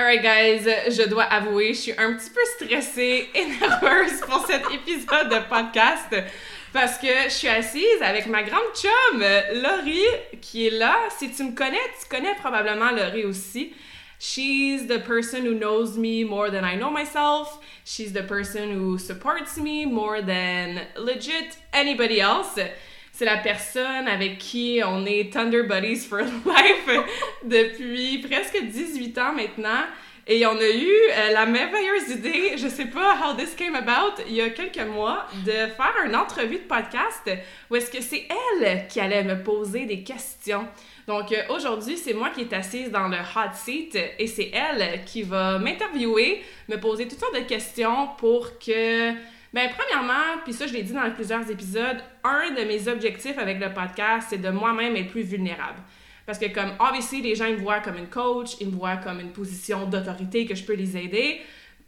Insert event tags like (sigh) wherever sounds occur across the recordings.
Alright guys, je dois avouer, je suis un petit peu stressée et (laughs) nerveuse pour cet épisode de podcast parce que je suis assise avec ma grande chum, Laurie, qui est là. Si tu me connais, tu connais probablement Laurie aussi. She's the person who knows me more than I know myself. She's the person who supports me more than legit anybody else. C'est la personne avec qui on est Thunder Buddies for (laughs) Life depuis presque 18 ans maintenant. Et on a eu euh, la merveilleuse idée, je sais pas how this came about, il y a quelques mois, de faire une entrevue de podcast où est-ce que c'est elle qui allait me poser des questions. Donc euh, aujourd'hui, c'est moi qui est assise dans le hot seat et c'est elle qui va m'interviewer, me poser toutes sortes de questions pour que ben, premièrement, puis ça, je l'ai dit dans plusieurs épisodes, un de mes objectifs avec le podcast, c'est de moi-même être plus vulnérable. Parce que, comme, obviously, les gens ils me voient comme une coach, ils me voient comme une position d'autorité que je peux les aider.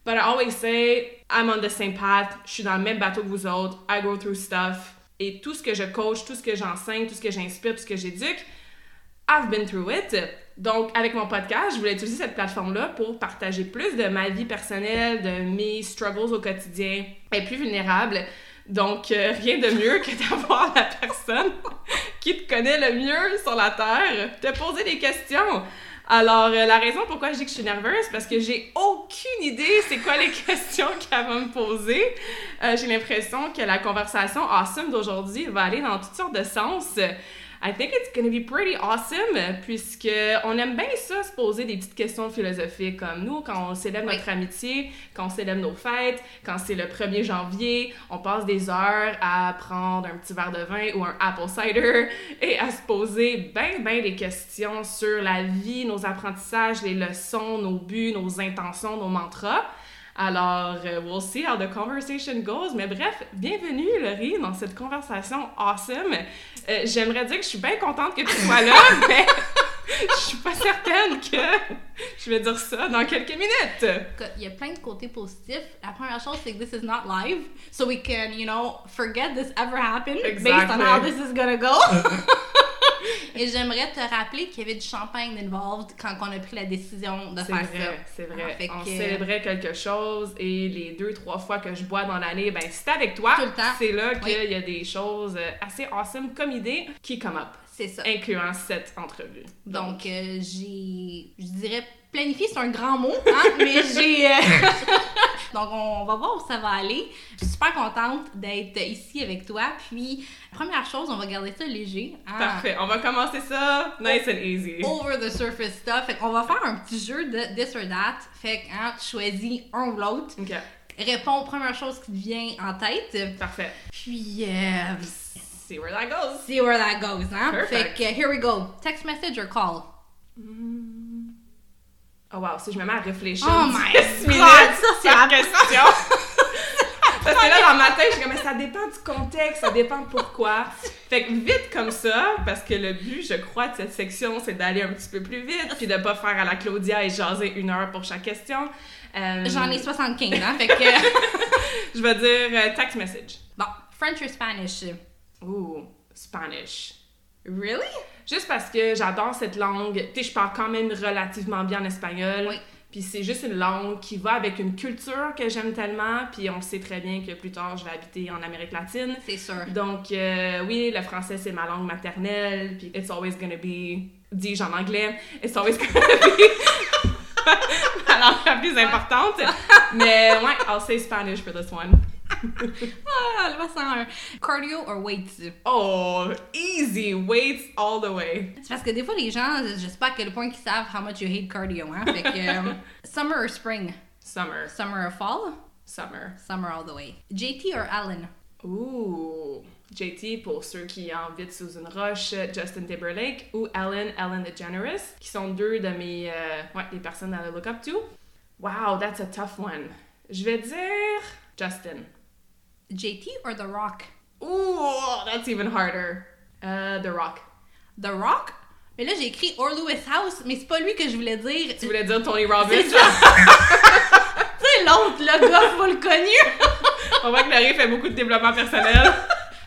But I always say, I'm on the same path, je suis dans le même bateau que vous autres, I go through stuff. Et tout ce que je coach, tout ce que j'enseigne, tout ce que j'inspire, tout ce que j'éduque, I've been through it. Donc, avec mon podcast, je voulais utiliser cette plateforme-là pour partager plus de ma vie personnelle, de mes struggles au quotidien, être plus vulnérable. Donc, euh, rien de mieux que d'avoir la personne (laughs) qui te connaît le mieux sur la Terre, te poser des questions. Alors, euh, la raison pourquoi je dis que je suis nerveuse, parce que j'ai aucune idée c'est quoi les (laughs) questions qu'elle va me poser. Euh, j'ai l'impression que la conversation awesome d'aujourd'hui va aller dans toutes sortes de sens. I think it's gonna be pretty awesome, puisque on aime bien ça, se poser des petites questions philosophiques, comme nous, quand on célèbre notre amitié, quand on célèbre nos fêtes, quand c'est le 1er janvier, on passe des heures à prendre un petit verre de vin ou un apple cider (laughs) et à se poser bien, bien des questions sur la vie, nos apprentissages, les leçons, nos buts, nos intentions, nos mantras. Alors, euh, we'll see how the conversation goes. Mais bref, bienvenue, Laurie, dans cette conversation awesome. Euh, j'aimerais dire que je suis bien contente que tu sois là, (laughs) mais je suis pas certaine que je vais dire ça dans quelques minutes. Il y a plein de côtés positifs. La première chose, c'est que this is not live, so we can, you know, forget this ever happened based on how this is gonna go. (laughs) (laughs) Et j'aimerais te rappeler qu'il y avait du champagne involved quand on a pris la décision de faire vrai, ça. C'est vrai, c'est vrai. On célébrait quelque chose et les deux, trois fois que je bois dans l'année, ben c'est avec toi. C'est là qu'il y a des choses assez awesome comme idée qui come up. C'est ça. Incluant cette entrevue. Donc, euh, j'ai, je dirais, planifié, c'est un grand mot, hein, mais j'ai... Euh, (laughs) donc, on va voir où ça va aller. Je suis super contente d'être ici avec toi. Puis, première chose, on va garder ça léger. Hein. Parfait. On va commencer ça nice and easy. Over the surface stuff. Fait qu'on va faire un petit jeu de this or that. Fait que, hein, tu choisis un ou l'autre. OK. Réponds aux premières choses qui te vient en tête. Parfait. Puis, euh, see where that goes. See where that goes, hein? Perfect. Fait que, here we go. Text message or call? Mm. Oh wow, si je me mets à réfléchir. Oh my god, c'est la question. (laughs) Parce que là, dans ma tête, je suis comme, mais ça dépend du contexte, ça dépend de pourquoi. Fait que vite comme ça, parce que le but, je crois, de cette section, c'est d'aller un petit peu plus vite, puis de pas faire à la Claudia et jaser une heure pour chaque question. Euh, J'en ai 75, hein, fait que... (laughs) je vais dire euh, text message. Bon, French or Spanish? Ooh, Spanish. Really? Juste parce que j'adore cette langue. Tu sais, je parle quand même relativement bien en espagnol. Oui. Puis c'est juste une langue qui va avec une culture que j'aime tellement. Puis on sait très bien que plus tard, je vais habiter en Amérique latine. C'est sûr. Donc, euh, oui, le français, c'est ma langue maternelle. Puis it's always gonna be, dis-je en anglais, it's always gonna be (laughs) ma langue la plus importante. (laughs) Mais ouais, I'll say Spanish for this one. (laughs) ah, loi 101. Cardio or weights? Oh, easy. Weights all the way. C'est parce que des fois, les gens, je sais pas à quel point ils savent how much you hate cardio, hein. Fait que, um, (laughs) summer or spring? Summer. Summer or fall? Summer. Summer all the way. JT or Allen? Ooh. JT pour ceux qui en vite sous une roche, Justin Timberlake ou Ellen, Ellen DeGeneres, qui sont deux de mes euh, ouais, des personnes à look up to. Wow, that's a tough one. Je vais dire Justin. JT or The Rock? Ooh, that's even harder. Uh, The Rock. The Rock? Mais là, j'ai écrit or Lewis House, mais c'est pas lui que je voulais dire. Tu voulais dire Tony Robbins? (laughs) sais, l'autre, le gars full connu. On voit que Larry fait beaucoup de développement personnel.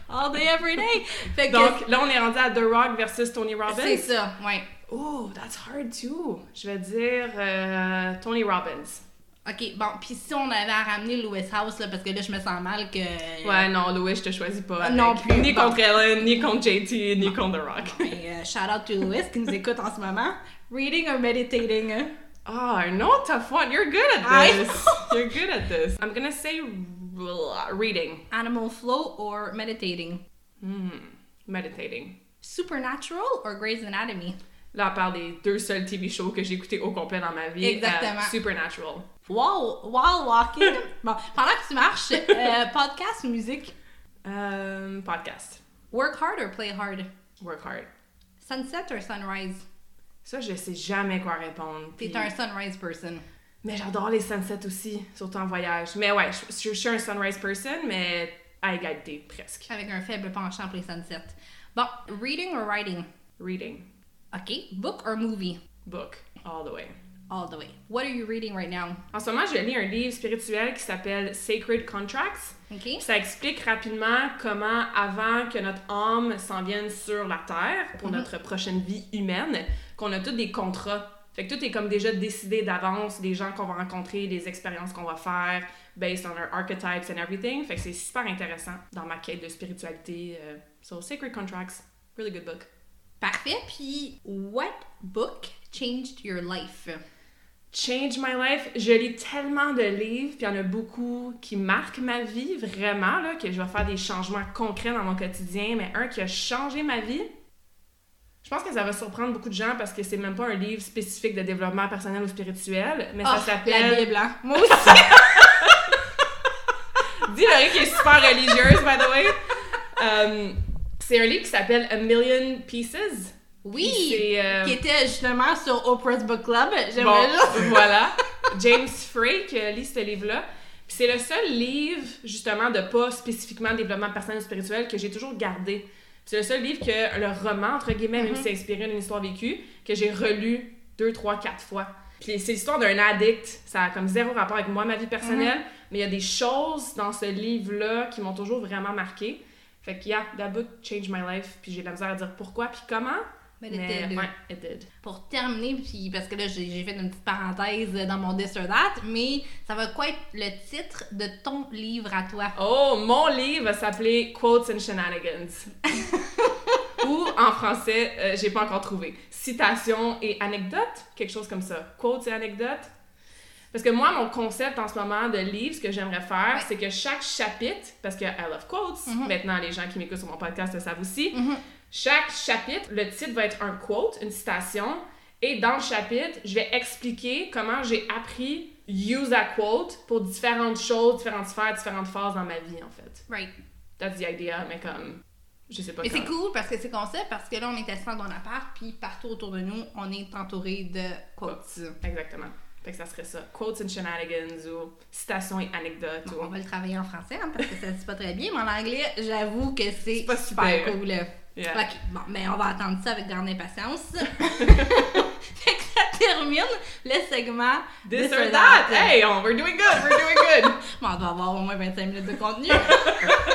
All day, every day. Fait que... Donc là, on est rendu à The Rock versus Tony Robbins. C'est ça, ouais. Oh, that's hard too. Je vais dire euh, Tony Robbins. Ok, bon, puis si on avait à ramener Louis House, là, parce que là, je me sens mal que. Ouais, non, Louis, je te choisis pas. Non plus. Ni contre Ellen, ni contre JT, ni contre The Rock. Euh, shout out to Louis qui nous écoute en ce moment. Reading or meditating? Oh, no tough one. You're good at this. (laughs) You're good at this. I'm gonna say reading. Animal flow or meditating? Hmm, meditating. Supernatural or Grey's Anatomy? Là, on parle des deux seuls TV shows que j'ai écoutés au complet dans ma vie. Exactement. Uh, Supernatural. Wow, while walking. (laughs) bon, pendant que tu marches, euh, podcast ou musique? Um, podcast. Work hard or play hard? Work hard. Sunset or sunrise? Ça, je sais jamais quoi répondre. T'es puis... un sunrise person. Mais j'adore les sunsets aussi, surtout en voyage. Mais ouais, je, je, je suis un sunrise person, mais à égalité, presque. Avec un faible penchant pour les sunsets. Bon, reading or writing? Reading. OK. Book or movie? Book, all the way. All the way. What are you reading right now? En ce moment, je lis un livre spirituel qui s'appelle Sacred Contracts. OK. Ça explique rapidement comment, avant que notre âme s'en vienne sur la Terre pour mm -hmm. notre prochaine vie humaine, qu'on a tous des contrats fait que tout est comme déjà décidé d'avance, des gens qu'on va rencontrer, des expériences qu'on va faire, based on our archetypes and everything. Fait que c'est super intéressant dans ma quête de spiritualité. Uh, so, Sacred Contracts, really good book. Parfait. Puis, what book changed your life? Change my life. Je lis tellement de livres, puis il y en a beaucoup qui marquent ma vie, vraiment, là, que je vais faire des changements concrets dans mon quotidien. Mais un qui a changé ma vie, je pense que ça va surprendre beaucoup de gens parce que c'est même pas un livre spécifique de développement personnel ou spirituel, mais oh, ça s'appelle. La Bible, hein? Moi aussi! (laughs) Dis Laurie qui est super religieuse, by the way. Um, c'est un livre qui s'appelle A Million Pieces. Oui! Euh... Qui était justement sur Oprah's Book Club. J'aimerais bon, juste. (laughs) voilà. James Frey qui lit ce livre-là. c'est le seul livre, justement, de pas spécifiquement développement personnel spirituel que j'ai toujours gardé. C'est le seul livre que le roman, entre guillemets, même Mhm. si c'est inspiré d'une histoire vécue, que j'ai relu deux, trois, quatre fois. Puis c'est l'histoire d'un addict. Ça a comme zéro rapport avec moi, ma vie personnelle, mais il y a des choses dans ce livre-là qui m'ont toujours vraiment marqué. Fait que, yeah, that book changed my life. Puis j'ai de la misère à dire pourquoi, puis comment. Ouais. Pour terminer, puis parce que là, j'ai fait une petite parenthèse dans mon This or That, mais ça va quoi être le titre de ton livre à toi? Oh, mon livre va s'appeler Quotes and Shenanigans. (laughs) Ou en français, euh, j'ai pas encore trouvé. Citations et anecdotes, quelque chose comme ça. Quotes et anecdotes. Parce que moi, mon concept en ce moment de livre, ce que j'aimerais faire, Ouais. c'est que chaque chapitre, parce que I love quotes, Mhm. maintenant les gens qui m'écoutent sur mon podcast le savent aussi, Mhm. Chaque chapitre, le titre va être un quote, une citation, et dans le chapitre, je vais expliquer comment j'ai appris use a quote pour différentes choses, différentes sphères, différentes phases dans ma vie, en fait. Right. That's the idea, mais comme, je sais pas Mais c'est cool parce que c'est concept, parce que là, on est assis dans un appart, puis partout autour de nous, on est entouré de quotes. Exactement. Fait que ça serait ça. Quotes and shenanigans ou citations et anecdotes. Bon, on va le travailler en français, hein, parce que ça se dit pas très bien, mais en anglais, j'avoue que c'est super super. cool. Yeah. Ok, bon, mais on va attendre ça avec grande impatience. (laughs) fait que ça termine le segment This, or that! Hey, oh, we're doing good, we're doing good! (laughs) Bon, on doit avoir au moins 25 minutes de contenu. (laughs)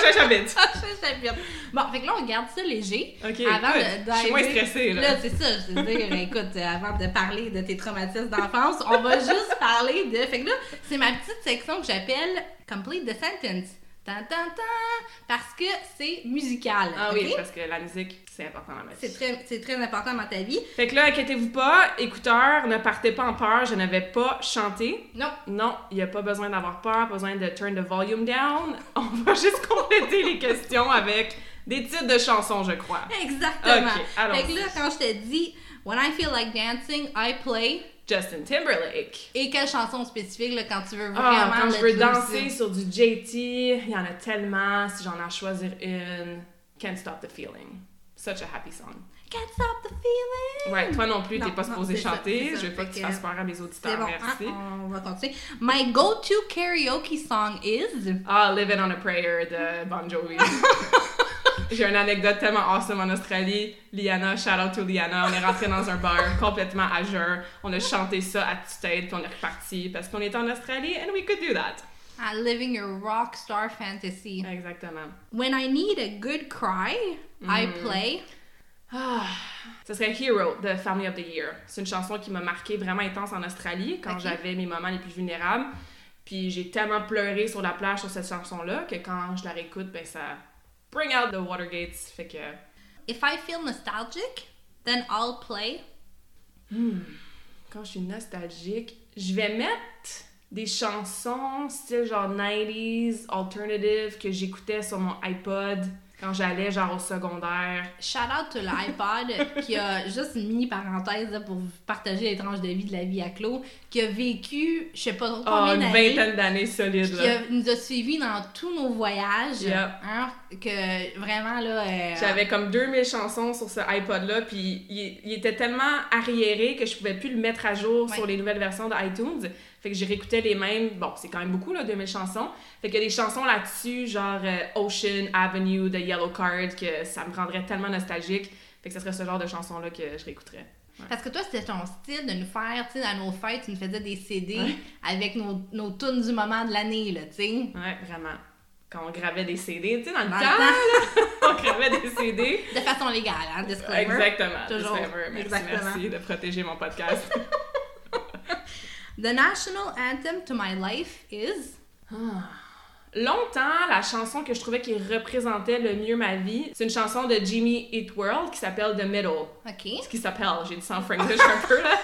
Prochain chapitre! Prochain chapitre. Bon, fait que là, on garde ça léger. Ok, Avant de Je suis moins stressée, là. Là, c'est ça, je veux dire, (laughs) écoute, euh, avant de parler de tes traumatismes d'enfance, on va juste parler de. Fait que là, c'est ma petite section que j'appelle Complete the Sentence. Tan, tan, tan, parce que c'est musical. Ah oui, parce que la musique, c'est important dans ma vie. C'est très, c'est très important dans ta vie. Fait que là, inquiétez-vous pas, écouteurs, ne partez pas en peur, je n'avais pas chanté. Non. Non, il n'y a pas besoin d'avoir peur, pas besoin de turn the volume down. (laughs) On va juste compléter les questions avec des titres de chansons, je crois. Exactement. Ok, Fait que là, quand je te dis When I feel like dancing, I play. Justin Timberlake. Et quelle chanson spécifique là, quand tu veux ah, vraiment. Ah, quand je veux danser sur du JT, il y en a tellement. Si j'en ai à choisir une, Can't Stop the Feeling. Such a happy song. Can't Stop the Feeling. Ouais, toi non plus, t'es pas supposé chanter. je veux pas que, tu fasses peur à mes auditeurs. Bon, Merci. Hein, on va continuer. My go-to karaoke song is. Ah, Living on a Prayer de Bon Jovi. (laughs) J'ai une anecdote tellement awesome en Australie. Liana, shout out to Liana. On est rentré dans un bar complètement à jeun. On a chanté ça à tête, puis on est reparti parce qu'on était en Australie and we could do that. Living your rock star fantasy. Exactement. When I need a good cry, I mm. play. Ah, ce serait Hero de Family of the Year. C'est une chanson qui m'a marqué vraiment intense en Australie quand j'avais mes moments les plus vulnérables. Puis j'ai tellement pleuré sur la plage sur cette chanson-là que quand je la réécoute, ben ça, bring out the Watergates. Fait que. If I feel nostalgic, then I'll play. Hmm. Quand je suis nostalgique, je vais mettre des chansons style genre 90s, alternative que j'écoutais sur mon iPod quand j'allais genre au secondaire. Shout out to l'iPod qui a juste une mini parenthèse pour partager l'étrange de vie de la vie à Claude, qui a vécu, je sais pas trop combien oh, une vingtaine d'années solides. Qui nous a suivis dans tous nos voyages. Hein, que vraiment là. Euh, J'avais comme 2000 chansons sur ce iPod là, puis il, était tellement arriéré que je pouvais plus le mettre à jour sur les nouvelles versions d'iTunes. Fait que j'ai réécouté les mêmes. Bon, c'est quand même beaucoup, là, 2000 chansons. Fait qu'il y a des chansons là-dessus, genre euh, Ocean Avenue de Yellow Card, que ça me rendrait tellement nostalgique. Fait que ce serait ce genre de chansons-là que je réécouterais. Parce que toi, c'était ton style de nous faire, tu sais, à nos fêtes, tu nous faisais des CD avec nos, nos tunes du moment de l'année, là, tu sais. Ouais, vraiment. Quand on gravait des CD, tu sais, dans, le temps, (laughs) on gravait des CD. De façon légale, hein, disclaimer. Exactement, Toujours. disclaimer. Merci, merci de protéger mon podcast. (laughs) The national anthem to my life is. Ah. Longtemps, la chanson que je trouvais qui représentait le mieux ma vie, c'est une chanson de Jimmy Eat World qui s'appelle The Middle. OK. Ce qui s'appelle, j'ai dit ça en franglish un peu là. (laughs)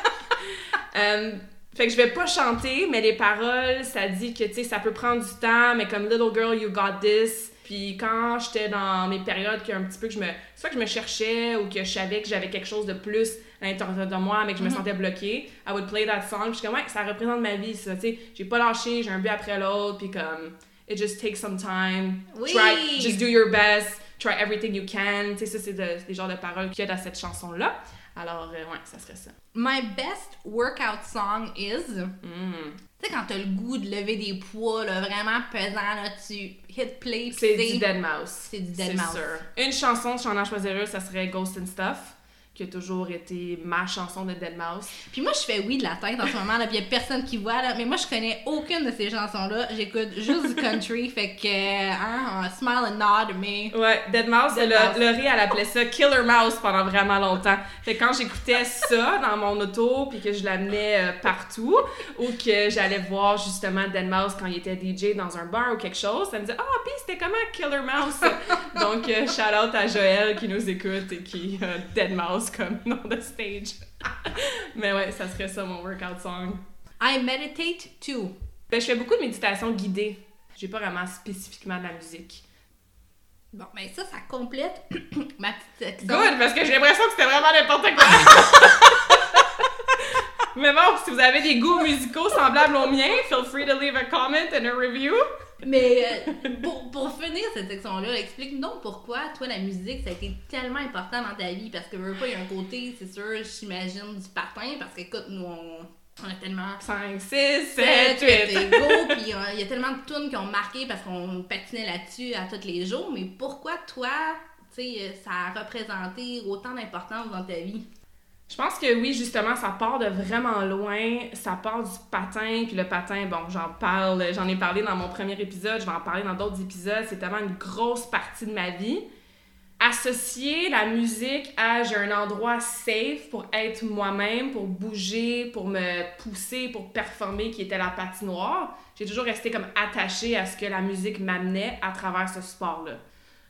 Euh, fait que je vais pas chanter, mais les paroles, ça dit que, tu sais, ça peut prendre du temps, mais comme Little Girl, You Got This. Puis quand j'étais dans mes périodes un petit peu que je me soit que je me cherchais ou que je savais que j'avais quelque chose de plus à l'intérieur de moi mais que je me mhm. sentais bloquée, I would play that song. Puis je suis comme ouais, ça représente ma vie ça, tu sais, j'ai pas lâché, j'ai un but après l'autre puis comme it just takes some time. Oui. Try just do your best, try everything you can. Tu sais ça c'est des genres de paroles qu'il y a dans cette chanson là. Alors, euh, ouais, ça serait ça. My best workout song is. Mm. Tu sais, quand t'as le goût de lever des poids, là, vraiment pesant, là, tu hit play. C'est du Dead Mouse. C'est du Dead Mouse. Sûr. Une chanson, si j'en ai choisi ça serait Ghost and Stuff qui a toujours été ma chanson de Deadmau5. Puis moi, je fais oui de la tête en ce moment, là, puis il n'y a personne qui voit, là, mais moi, je connais aucune de ces chansons-là. J'écoute juste du country, (laughs) fait que, hein, on smile and nod, mais. Ouais, Deadmau5, Dead Laurie, elle appelait ça Killer Mouse pendant vraiment longtemps. Fait que quand j'écoutais ça dans mon auto, puis que je l'amenais euh, partout, ou que j'allais voir justement Deadmau5 quand il était DJ dans un bar ou quelque chose, ça me disait, ah, oh, puis c'était comment Killer Mouse? (laughs) Donc, euh, shout out à Joël qui nous écoute et qui, euh, Deadmau5 (laughs) comme nom de stage. (laughs) Mais ouais, ça serait ça mon workout song. I meditate too. Ben, je fais beaucoup de méditation guidée. J'ai pas vraiment spécifiquement de la musique. Bon, ben ça, ça complète (coughs) ma petite section. Good, parce que j'ai l'impression que c'était vraiment n'importe quoi. (laughs) Mais bon, si vous avez des goûts musicaux semblables aux miens, feel free to leave a comment and a review. Mais euh, (laughs) pour, pour, finir cette section-là, explique-nous pourquoi, toi, la musique, ça a été tellement important dans ta vie. Parce que, veux pas, il y a un côté, c'est sûr, j'imagine, du patin. Parce que, écoute, nous, on, on a tellement. 5, 6, 7, 8. puis euh, il y a tellement de tunes qui ont marqué parce qu'on patinait là-dessus à tous les jours. Mais pourquoi, toi, tu sais, ça a représenté autant d'importance dans ta vie? Je pense que oui, justement, ça part de vraiment loin. Ça part du patin, puis le patin, bon, j'en parle, j'en ai parlé dans mon premier épisode, je vais en parler dans d'autres épisodes. C'est tellement une grosse partie de ma vie. associer la musique à j'ai un endroit safe pour être moi-même, pour bouger, pour me pousser, pour performer, qui était la patinoire. J'ai toujours resté comme attachée à ce que la musique m'amenait à travers ce sport-là.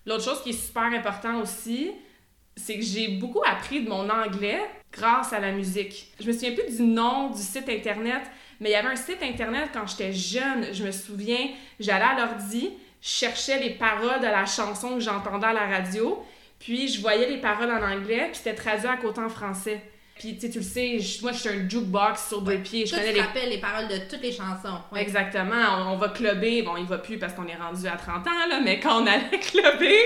L'autre chose qui est super important aussi, c'est que j'ai beaucoup appris de mon anglais grâce à la musique. Je me souviens plus du nom du site internet, mais il y avait un site internet quand j'étais jeune, je me souviens, j'allais à l'ordi, je cherchais les paroles de la chanson que j'entendais à la radio, puis je voyais les paroles en anglais, puis c'était traduit à côté en français. Puis tu le sais, moi je suis un jukebox sur deux pieds. Je connais les... les paroles de toutes les chansons. Exactement. On, va clubber. Bon, il va plus parce qu'on est rendu à 30 ans, là, mais quand on allait (laughs) clubber,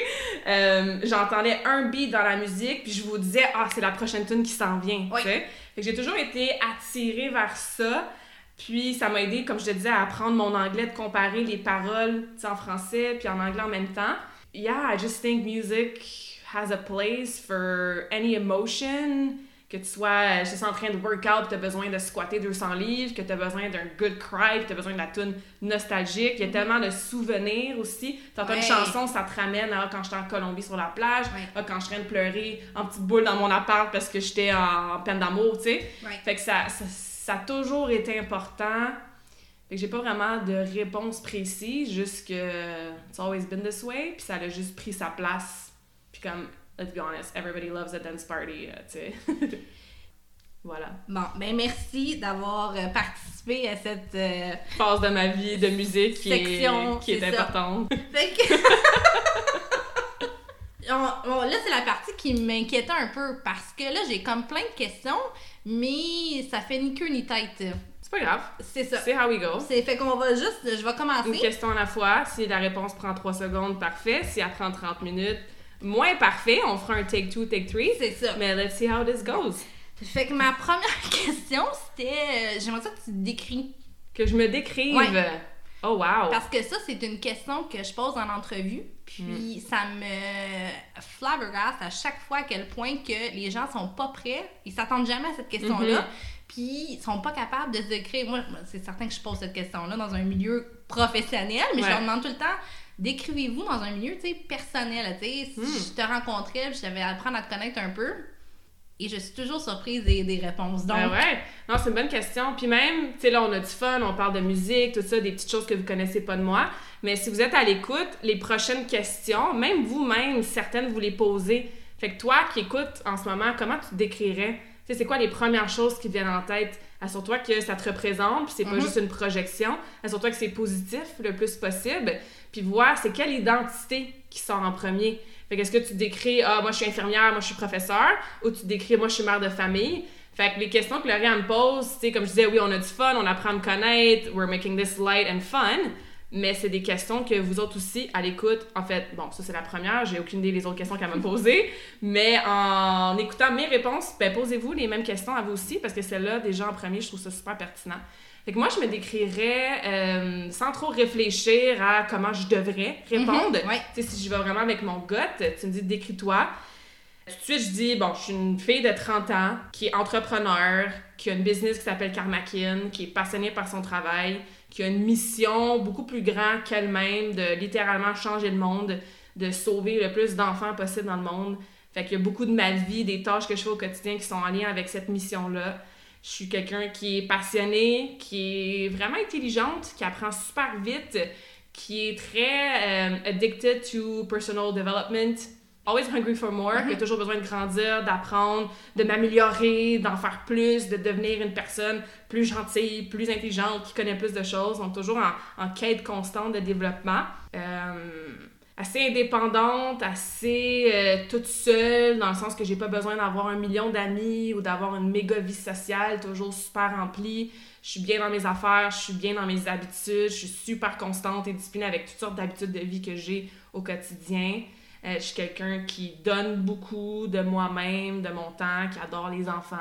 euh, j'entendais un beat dans la musique, puis je vous disais, ah, c'est la prochaine tune qui s'en vient. Fait que j'ai toujours été attirée vers ça. Puis ça m'a aidé, comme je te disais, à apprendre mon anglais, de comparer les paroles en français puis en anglais en même temps. Yeah, I just think music has a place for any emotion. Que tu sois, je suis en train de workout, tu as besoin de squatter 200 livres, que tu as besoin d'un good cry, que tu as besoin de la tune nostalgique. Il y a tellement de souvenirs aussi. T'entends une chanson, ça te ramène à quand j'étais en Colombie sur la plage, à quand je train de pleurer en petite boule dans mon appart parce que j'étais en peine d'amour, tu sais. Fait que ça ça a toujours été important. Fait que j'ai pas vraiment de réponse précise, juste que it's always been this way, puis ça a juste pris sa place. Puis comme, let's be honest, everybody loves a dance party, euh, tu sais. (laughs) voilà. Bon, ben merci d'avoir euh, participé à cette euh, phase de ma vie de musique qui section, est, qui est, importante. (laughs) Que... (laughs) là, c'est la partie qui m'inquiétait un peu parce que là, j'ai comme plein de questions, mais ça fait ni queue ni tête. C'est pas grave. C'est ça. C'est how we go. C'est fait qu'on va juste. Je vais commencer. Une question à la fois. Si la réponse prend 3 secondes, parfait. Si elle prend 30 minutes, moins parfait. On fera un take two, take three. C'est ça. Mais let's see how this goes. Fait que ma première (laughs) question, c'était. Euh, j'aimerais ça que tu te décris. Que je me décrive. Oh wow! Parce que ça, c'est une question que je pose en entrevue, puis mm. ça me flabbergaste à chaque fois à quel point que les gens sont pas prêts, ils s'attendent jamais à cette question-là, mm-hmm. puis ils sont pas capables de se décrire. Moi, c'est certain que je pose cette question-là dans un milieu professionnel, mais je leur demande tout le temps décrivez-vous dans un milieu, personnel, si mm. je te rencontrais, je devais apprendre à te connaître un peu, et je suis toujours surprise des, des réponses. Donc... Ben ouais, non, c'est une bonne question. Puis même, tu sais, là, on a du fun, on parle de musique, tout ça, des petites choses que vous connaissez pas de moi. Mais si vous êtes à l'écoute, les prochaines questions, même vous-même, certaines, vous les posez. Fait que toi qui écoutes en ce moment, comment tu te décrirais? Tu sais, c'est quoi les premières choses qui viennent en tête? Assure-toi que ça te représente, puis c'est pas mm-hmm. juste une projection. Assure-toi que c'est positif le plus possible. Puis voir, c'est quelle identité qui sort en premier. Fait qu'est-ce que tu décris, ah, moi je suis infirmière, moi je suis professeur, ou tu décris, moi je suis mère de famille. Fait que les questions que Lauriane me pose, c'est comme je disais, oui, on a du fun, on apprend à me connaître, we're making this light and fun, mais c'est des questions que vous autres aussi, à l'écoute, en fait, bon, ça c'est la première, j'ai aucune idée des autres questions qu'elle m'a posées, mais en écoutant mes réponses, ben posez-vous les mêmes questions à vous aussi, parce que celle-là, déjà en premier, je trouve ça super pertinent. Fait que moi, je me décrirais euh, sans trop réfléchir à comment je devrais répondre. Mhm, tu sais, si je vais vraiment avec mon gut, tu me dis décris-toi. Tout de suite, je dis, bon, je suis une fille de 30 ans qui est entrepreneur, qui a une business qui s'appelle Karmakin, qui est passionnée par son travail, qui a une mission beaucoup plus grande qu'elle-même de littéralement changer le monde, de sauver le plus d'enfants possible dans le monde. Fait qu'il y a beaucoup de ma vie, des tâches que je fais au quotidien qui sont en lien avec cette mission-là. Je suis quelqu'un qui est passionné, qui est vraiment intelligente, qui apprend super vite, qui est très euh, addicted to personal development, always hungry for more, qui a mm-hmm. toujours besoin de grandir, d'apprendre, de m'améliorer, d'en faire plus, de devenir une personne plus gentille, plus intelligente, qui connaît plus de choses. Donc toujours en, en quête constante de développement. Euh, assez indépendante, assez euh, toute seule, dans le sens que j'ai pas besoin d'avoir un million d'amis ou d'avoir une méga vie sociale toujours super remplie. Je suis bien dans mes affaires, je suis bien dans mes habitudes, je suis super constante et disciplinée avec toutes sortes d'habitudes de vie que j'ai au quotidien. Euh, je suis quelqu'un qui donne beaucoup de moi-même, de mon temps, qui adore les enfants.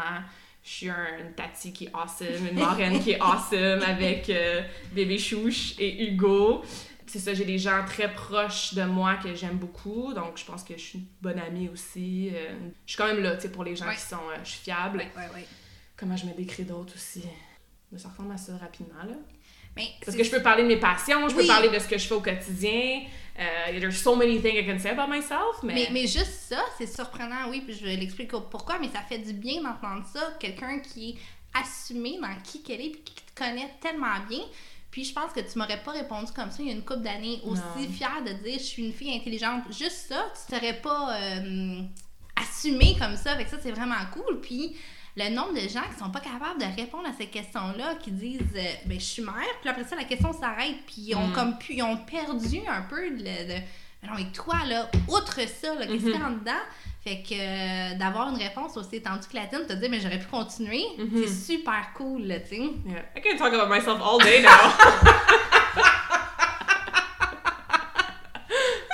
Je suis un, une tati qui est awesome, une marraine qui est awesome avec euh, bébé chouche et Hugo c'est ça, j'ai des gens très proches de moi que j'aime beaucoup, donc je pense que je suis une bonne amie aussi. Euh, je suis quand même là, tu sais, pour les gens qui sont... Je suis fiable. Ouais, ouais, Comment je me décris d'autres aussi? ça ressemble à ça rapidement, là. Parce que je peux parler de mes passions, je peux parler de ce que je fais au quotidien. Uh, there's so many things I can say about myself, mais... mais... mais... juste ça, c'est surprenant, oui, puis je vais l'expliquer pourquoi, mais ça fait du bien d'entendre ça. Quelqu'un qui est assumé dans qui qu'elle est, puis qui te connaît tellement bien. Puis je pense que tu m'aurais pas répondu comme ça il y a une couple d'années, aussi fière de dire je suis une fille intelligente. Juste ça, tu t'aurais pas euh, assumé comme ça. Avec ça, c'est vraiment cool. Puis le nombre de gens qui sont pas capables de répondre à ces questions-là, qui disent euh, ben je suis mère, puis après ça la question s'arrête, puis ils ont mm. comme ils ont perdu un peu de, de non, toi, là, outre ça, qu'est-ce qu'il y a en dedans? Fait que euh, d'avoir une réponse aussi étendue que la tienne, te dire, mais j'aurais pu continuer, mm-hmm. c'est super cool, tu sais. Yeah. I can talk about myself all day now. (laughs)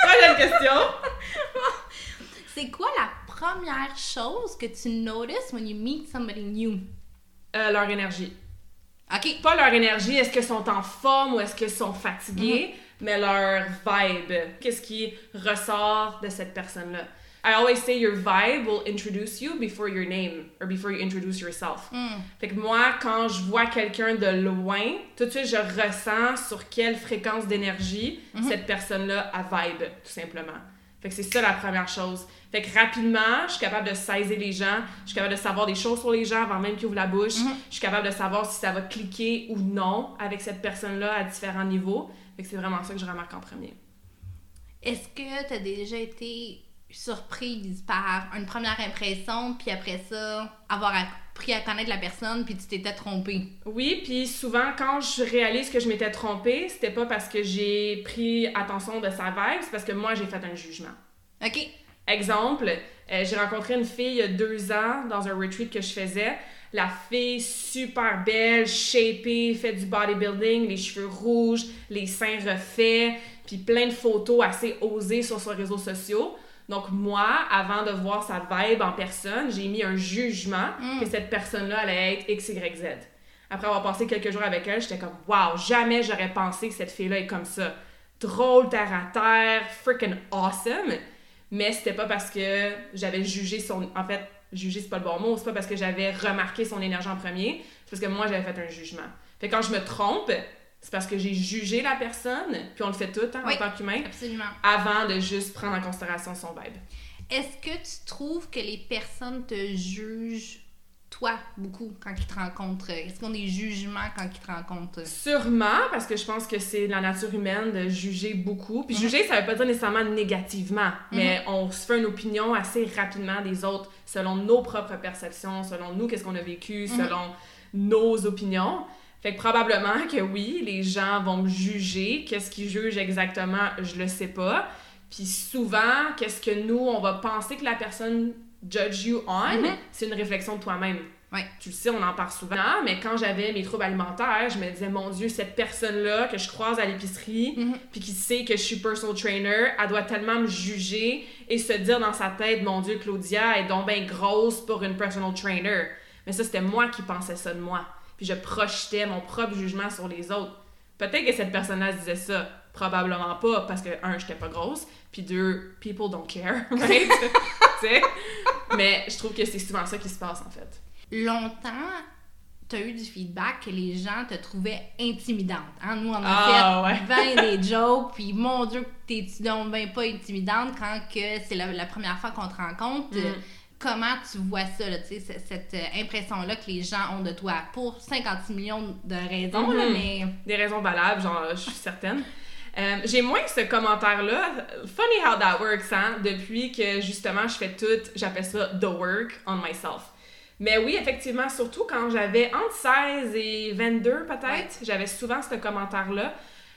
Prochaine question. (laughs) c'est quoi la première chose que tu notices when you meet somebody new? Euh, leur énergie. OK. Pas leur énergie, est-ce qu'ils sont en forme ou est-ce qu'ils sont fatigués, mm-hmm. mais leur vibe. Qu'est-ce qui ressort de cette personne-là? I always say your vibe will introduce you before your name or before you introduce yourself. Mm. Fait que moi, quand je vois quelqu'un de loin, tout de suite, je ressens sur quelle fréquence d'énergie mm-hmm. cette personne-là a vibe, tout simplement. Fait que c'est ça la première chose. Fait que rapidement, je suis capable de saisir les gens, je suis capable de savoir des choses sur les gens avant même qu'ils ouvrent la bouche, mm-hmm. je suis capable de savoir si ça va cliquer ou non avec cette personne-là à différents niveaux. Fait que c'est vraiment ça que je remarque en premier. Est-ce que tu as déjà été surprise par une première impression, puis après ça, avoir appris à connaître la personne, puis tu t'étais trompée. Oui, puis souvent, quand je réalise que je m'étais trompée, c'était pas parce que j'ai pris attention de sa vibe, c'est parce que moi, j'ai fait un jugement. OK. Exemple, euh, j'ai rencontré une fille il y a deux ans dans un retreat que je faisais. La fille super belle, shapée, fait du bodybuilding, les cheveux rouges, les seins refaits, puis plein de photos assez osées sur ses réseaux sociaux. Donc, moi, avant de voir sa vibe en personne, j'ai mis un jugement mm. que cette personne-là allait être X, Y, Z. Après avoir passé quelques jours avec elle, j'étais comme, wow, jamais j'aurais pensé que cette fille-là est comme ça. Drôle, terre à terre, freaking awesome. Mais c'était pas parce que j'avais jugé son. En fait, juger, c'est pas le bon mot. C'est pas parce que j'avais remarqué son énergie en premier. C'est parce que moi, j'avais fait un jugement. Fait quand je me trompe, c'est parce que j'ai jugé la personne, puis on le fait tout hein, en tant qu'humain, avant de juste prendre en considération son vibe. Est-ce que tu trouves que les personnes te jugent toi beaucoup quand ils te rencontrent? Est-ce qu'on a des jugements quand ils te rencontrent? Sûrement, parce que je pense que c'est la nature humaine de juger beaucoup. Puis juger, ça veut pas dire nécessairement négativement, mhm. mais on se fait une opinion assez rapidement des autres selon nos propres perceptions, selon nous, qu'est-ce qu'on a vécu, mhm. selon nos opinions. Fait que probablement que oui, les gens vont me juger. Qu'est-ce qu'ils jugent exactement, je le sais pas. Puis souvent, qu'est-ce que nous, on va penser que la personne judge you on, mm-hmm. c'est une réflexion de toi-même. Ouais. Tu le sais, on en parle souvent, mais quand j'avais mes troubles alimentaires, je me disais, mon Dieu, cette personne-là que je croise à l'épicerie, mm-hmm. puis qui sait que je suis personal trainer, elle doit tellement me juger et se dire dans sa tête, mon Dieu, Claudia est donc bien grosse pour une personal trainer. Mais ça, c'était moi qui pensais ça de moi puis je projetais mon propre jugement sur les autres. Peut-être que cette personne-là disait ça, probablement pas, parce que, un, j'étais pas grosse, puis deux, people don't care, (laughs) right? (laughs) Mais je trouve que c'est souvent ça qui se passe, en fait. Longtemps, tu as eu du feedback que les gens te trouvaient intimidante. Hein? Nous, on a ah, fait 20 (laughs) des jokes, puis mon Dieu, t'es donc ben pas intimidante quand que c'est la, première fois qu'on te rencontre? Mm comment tu vois ça, là, cette euh, impression-là que les gens ont de toi pour 56 millions de raisons, là, mhm. mais... Des raisons valables, genre, je suis certaine. Euh, j'ai moins ce commentaire-là. Funny how that works, hein? Depuis que, justement, je fais tout, j'appelle ça « the work on myself ». Mais oui, effectivement, surtout quand j'avais entre 16 et 22, peut-être, j'avais souvent ce commentaire-là.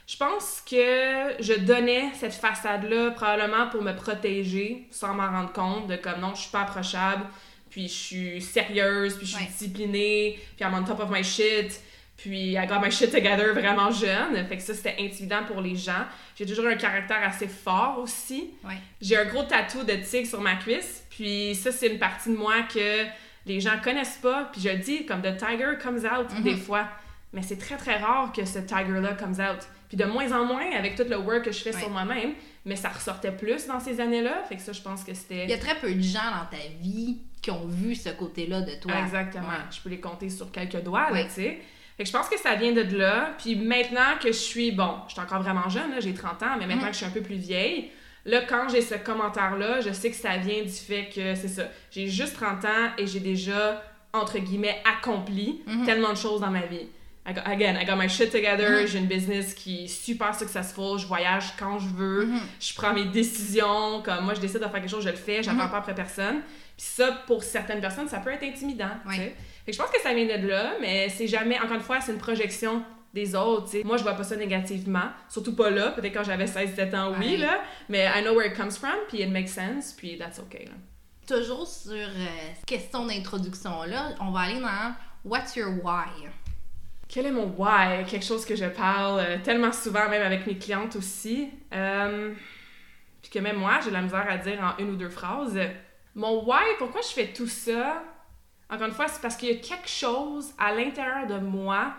Je pense que je donnais cette façade-là probablement pour me protéger sans m'en rendre compte de comme non, je suis pas approchable, puis je suis sérieuse, puis je suis disciplinée, puis I'm on top of my shit, puis I got my shit together vraiment jeune. Fait que ça, c'était intimidant pour les gens. J'ai toujours un caractère assez fort aussi. J'ai un gros tatou de tigre sur ma cuisse, puis ça, c'est une partie de moi que les gens connaissent pas, puis je dis comme The Tiger comes out mm-hmm. des fois. Mais c'est très très rare que ce tiger-là comes out. Puis de moins en moins avec tout le work que je fais sur moi-même, mais ça ressortait plus dans ces années-là. Fait que ça, je pense que c'était. Il y a très peu de gens dans ta vie qui ont vu ce côté-là de toi. Exactement. Je peux les compter sur quelques doigts, tu sais. Fait que je pense que ça vient de là. Puis maintenant que je suis, bon, je suis encore vraiment jeune, j'ai 30 ans, mais maintenant mm-hmm. que je suis un peu plus vieille, là, quand j'ai ce commentaire-là, je sais que ça vient du fait que, c'est ça, j'ai juste 30 ans et j'ai déjà, entre guillemets, accompli mm-hmm. tellement de choses dans ma vie. Again, I got my shit together, mm-hmm. j'ai une business qui est super successful, je voyage quand je veux, je prends mes décisions, comme moi je décide de faire quelque chose, je le fais, j'attends pas après personne. Puis ça, pour certaines personnes, ça peut être intimidant. Fait que je pense que ça vient de là, mais c'est jamais, encore une fois, c'est une projection des autres. Moi, je vois pas ça négativement. Surtout pas là. Peut-être quand j'avais 16-17 ans, oui, là. Mais I know where it comes from, puis it makes sense, puis that's okay. Là. Toujours sur euh, question d'introduction, là, on va aller dans What's your why? Quel est mon why? Quelque chose que je parle euh, tellement souvent, même avec mes clientes aussi. Euh, puis que même moi, j'ai la misère à dire en une ou deux phrases. Mon why, pourquoi je fais tout ça? Encore une fois, c'est parce qu'il y a quelque chose à l'intérieur de moi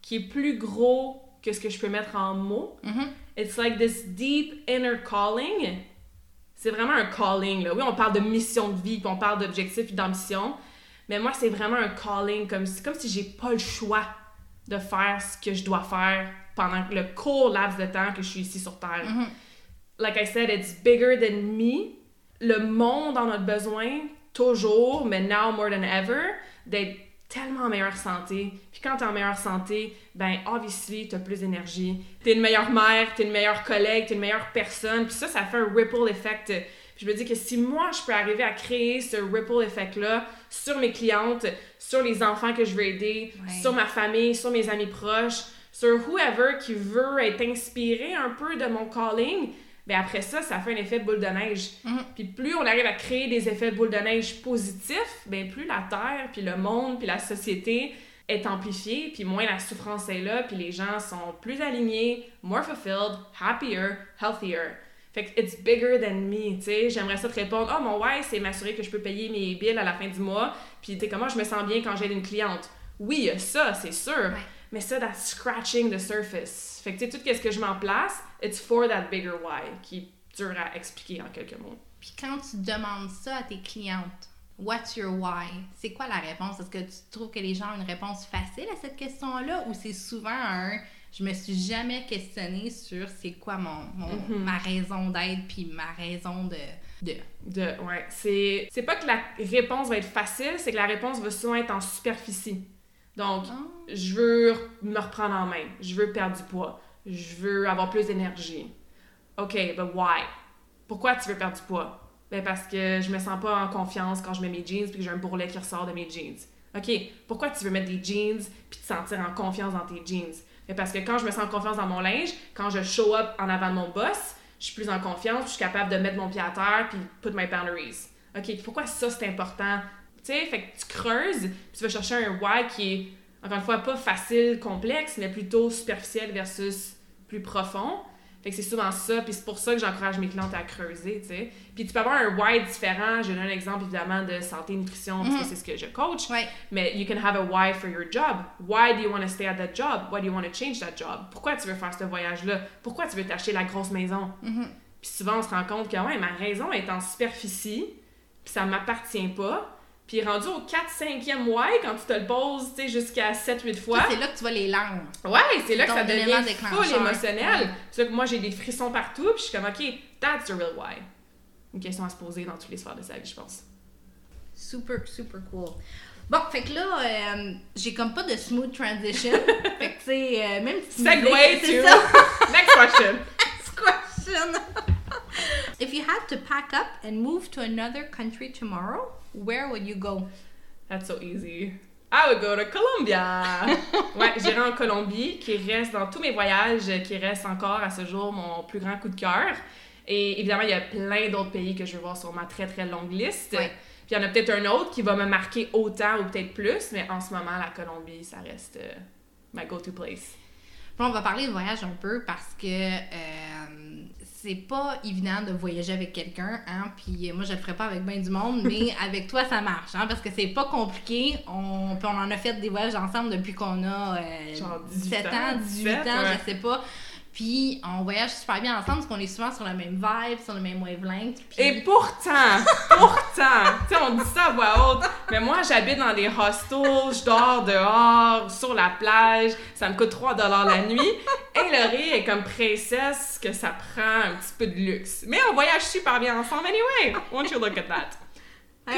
qui est plus gros que ce que je peux mettre en mots. Mm-hmm. It's like this deep inner calling. C'est vraiment un calling. Là. Oui, on parle de mission de vie, puis on parle d'objectif et d'ambition. Mais moi, c'est vraiment un calling. Comme, c'est comme si j'ai pas le choix de faire ce que je dois faire pendant le court laps de temps que je suis ici sur Terre. Mm-hmm. Like I said, it's bigger than me le monde en a besoin toujours, mais now more than ever, d'être tellement en meilleure santé. Puis quand t'es en meilleure santé, ben obviously t'as plus d'énergie. T'es une meilleure mère, t'es une meilleure collègue, t'es une meilleure personne. Puis ça, ça fait un ripple effect. Puis je me dis que si moi je peux arriver à créer ce ripple effect là sur mes clientes, sur les enfants que je veux aider, sur ma famille, sur mes amis proches, sur whoever qui veut être inspiré un peu de mon calling, mais après ça, ça fait un effet boule de neige. Mhm. Puis plus on arrive à créer des effets boule de neige positifs, ben plus la Terre, puis le monde, puis la société est amplifiée, puis moins la souffrance est là, puis les gens sont plus alignés, more fulfilled, happier, healthier. Fait que it's bigger than me, tu sais. J'aimerais ça te répondre, oh mon why, c'est m'assurer que je peux payer mes bills à la fin du mois, puis tu comment je me sens bien quand j'ai une cliente? Oui, ça, c'est sûr. Mais ça, that's scratching the surface. Fait que tu sais, tout ce que je m'en place, it's for that bigger why, qui est dur à expliquer en quelques mots. Puis quand tu demandes ça à tes clientes, What's your why? C'est quoi la réponse? Est-ce que tu trouves que les gens ont une réponse facile à cette question-là ou c'est souvent un je me suis jamais questionnée sur c'est quoi mon, mm-hmm. ma raison d'être puis ma raison de de de ouais, c'est c'est pas que la réponse va être facile, c'est que la réponse va souvent être en superficie. Donc, ah. je veux me reprendre en main, je veux perdre du poids, je veux avoir plus d'énergie. OK, but why? Pourquoi tu veux perdre du poids? Ben parce que je me sens pas en confiance quand je mets mes jeans puis que j'ai un bourrelet qui ressort de mes jeans. OK, pourquoi tu veux mettre des jeans puis te sentir en confiance dans tes jeans? Ben parce que quand je me sens en confiance dans mon linge, quand je show up en avant de mon boss, je suis plus en confiance, je suis capable de mettre mon pied à terre puis put my boundaries. OK, pourquoi ça c'est important? Tu sais, fait que tu creuses, puis tu vas chercher un why qui est, encore une fois, pas facile, complexe, mais plutôt superficiel versus plus profond. Fait que c'est souvent ça, puis c'est pour ça que j'encourage mes clientes à creuser, tu sais. Puis tu peux avoir un why différent. Je donne un exemple, évidemment, de santé, nutrition, parce que mm-hmm. c'est ce que je coach. Mais you can have a why for your job. Why do you want to stay at that job? Why do you want to change that job? Pourquoi tu veux faire ce voyage-là? Pourquoi tu veux t'acheter la grosse maison? Mm-hmm. Puis souvent, on se rend compte que, ouais, ma raison est en superficie, puis ça m'appartient pas. Puis rendu au 4-5e why, quand tu te le poses, tu sais, jusqu'à 7-8 fois. C'est là que tu vois les larmes. Ouais, c'est là que ça devient full émotionnel. C'est là que moi, j'ai des frissons partout, puis je suis comme, OK, that's the real why. Une question à se poser dans toutes les sphères de sa vie, je pense. Super, super cool. Bon, fait que là, euh, j'ai comme pas de smooth transition. (laughs) fait que, tu sais, euh, même si Segway to... Next question. (laughs) Next question. (laughs) Had to pack up and move to another country tomorrow, where would you go? That's so easy. I would go to Colombia. (laughs) ouais, j'irai en Colombie, qui reste dans tous mes voyages, qui reste encore à ce jour mon plus grand coup de cœur. Et évidemment, il y a plein d'autres pays que je veux voir sur ma très très longue liste. Puis il y en a peut-être un autre qui va me marquer autant ou peut-être plus, mais en ce moment, la Colombie, ça reste euh, my go-to place. Bon, on va parler de voyage un peu parce que euh, c'est pas évident de voyager avec quelqu'un, hein, puis moi je le ferais pas avec bien du monde, mais (laughs) avec toi ça marche, hein, parce que c'est pas compliqué. On, on en a fait des voyages ensemble depuis qu'on a 17 euh, ans, 18 ans, je sais pas. Puis on voyage super bien ensemble parce qu'on est souvent sur la même vibe, sur le même wavelength. Et pourtant, pourtant, tu sais, on dit ça à voix haute, mais moi j'habite dans des hostels, je dors dehors, sur la plage, ça me coûte 3 la nuit. Et Laurie est comme princesse que ça prend un petit peu de luxe. Mais on voyage super bien ensemble anyway. Won't you look at that? Ah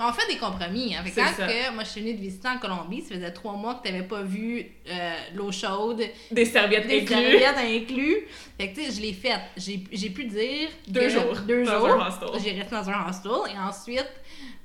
On fait des compromis. Hein. quand que moi je suis venue de visiter en Colombie, ça faisait trois mois que tu n'avais pas vu euh, l'eau chaude. Des serviettes des inclus. serviettes inclus. Fait que tu sais, je l'ai faite. J'ai pu dire. Deux jours. Deux jours. J'ai resté dans un hostel et ensuite.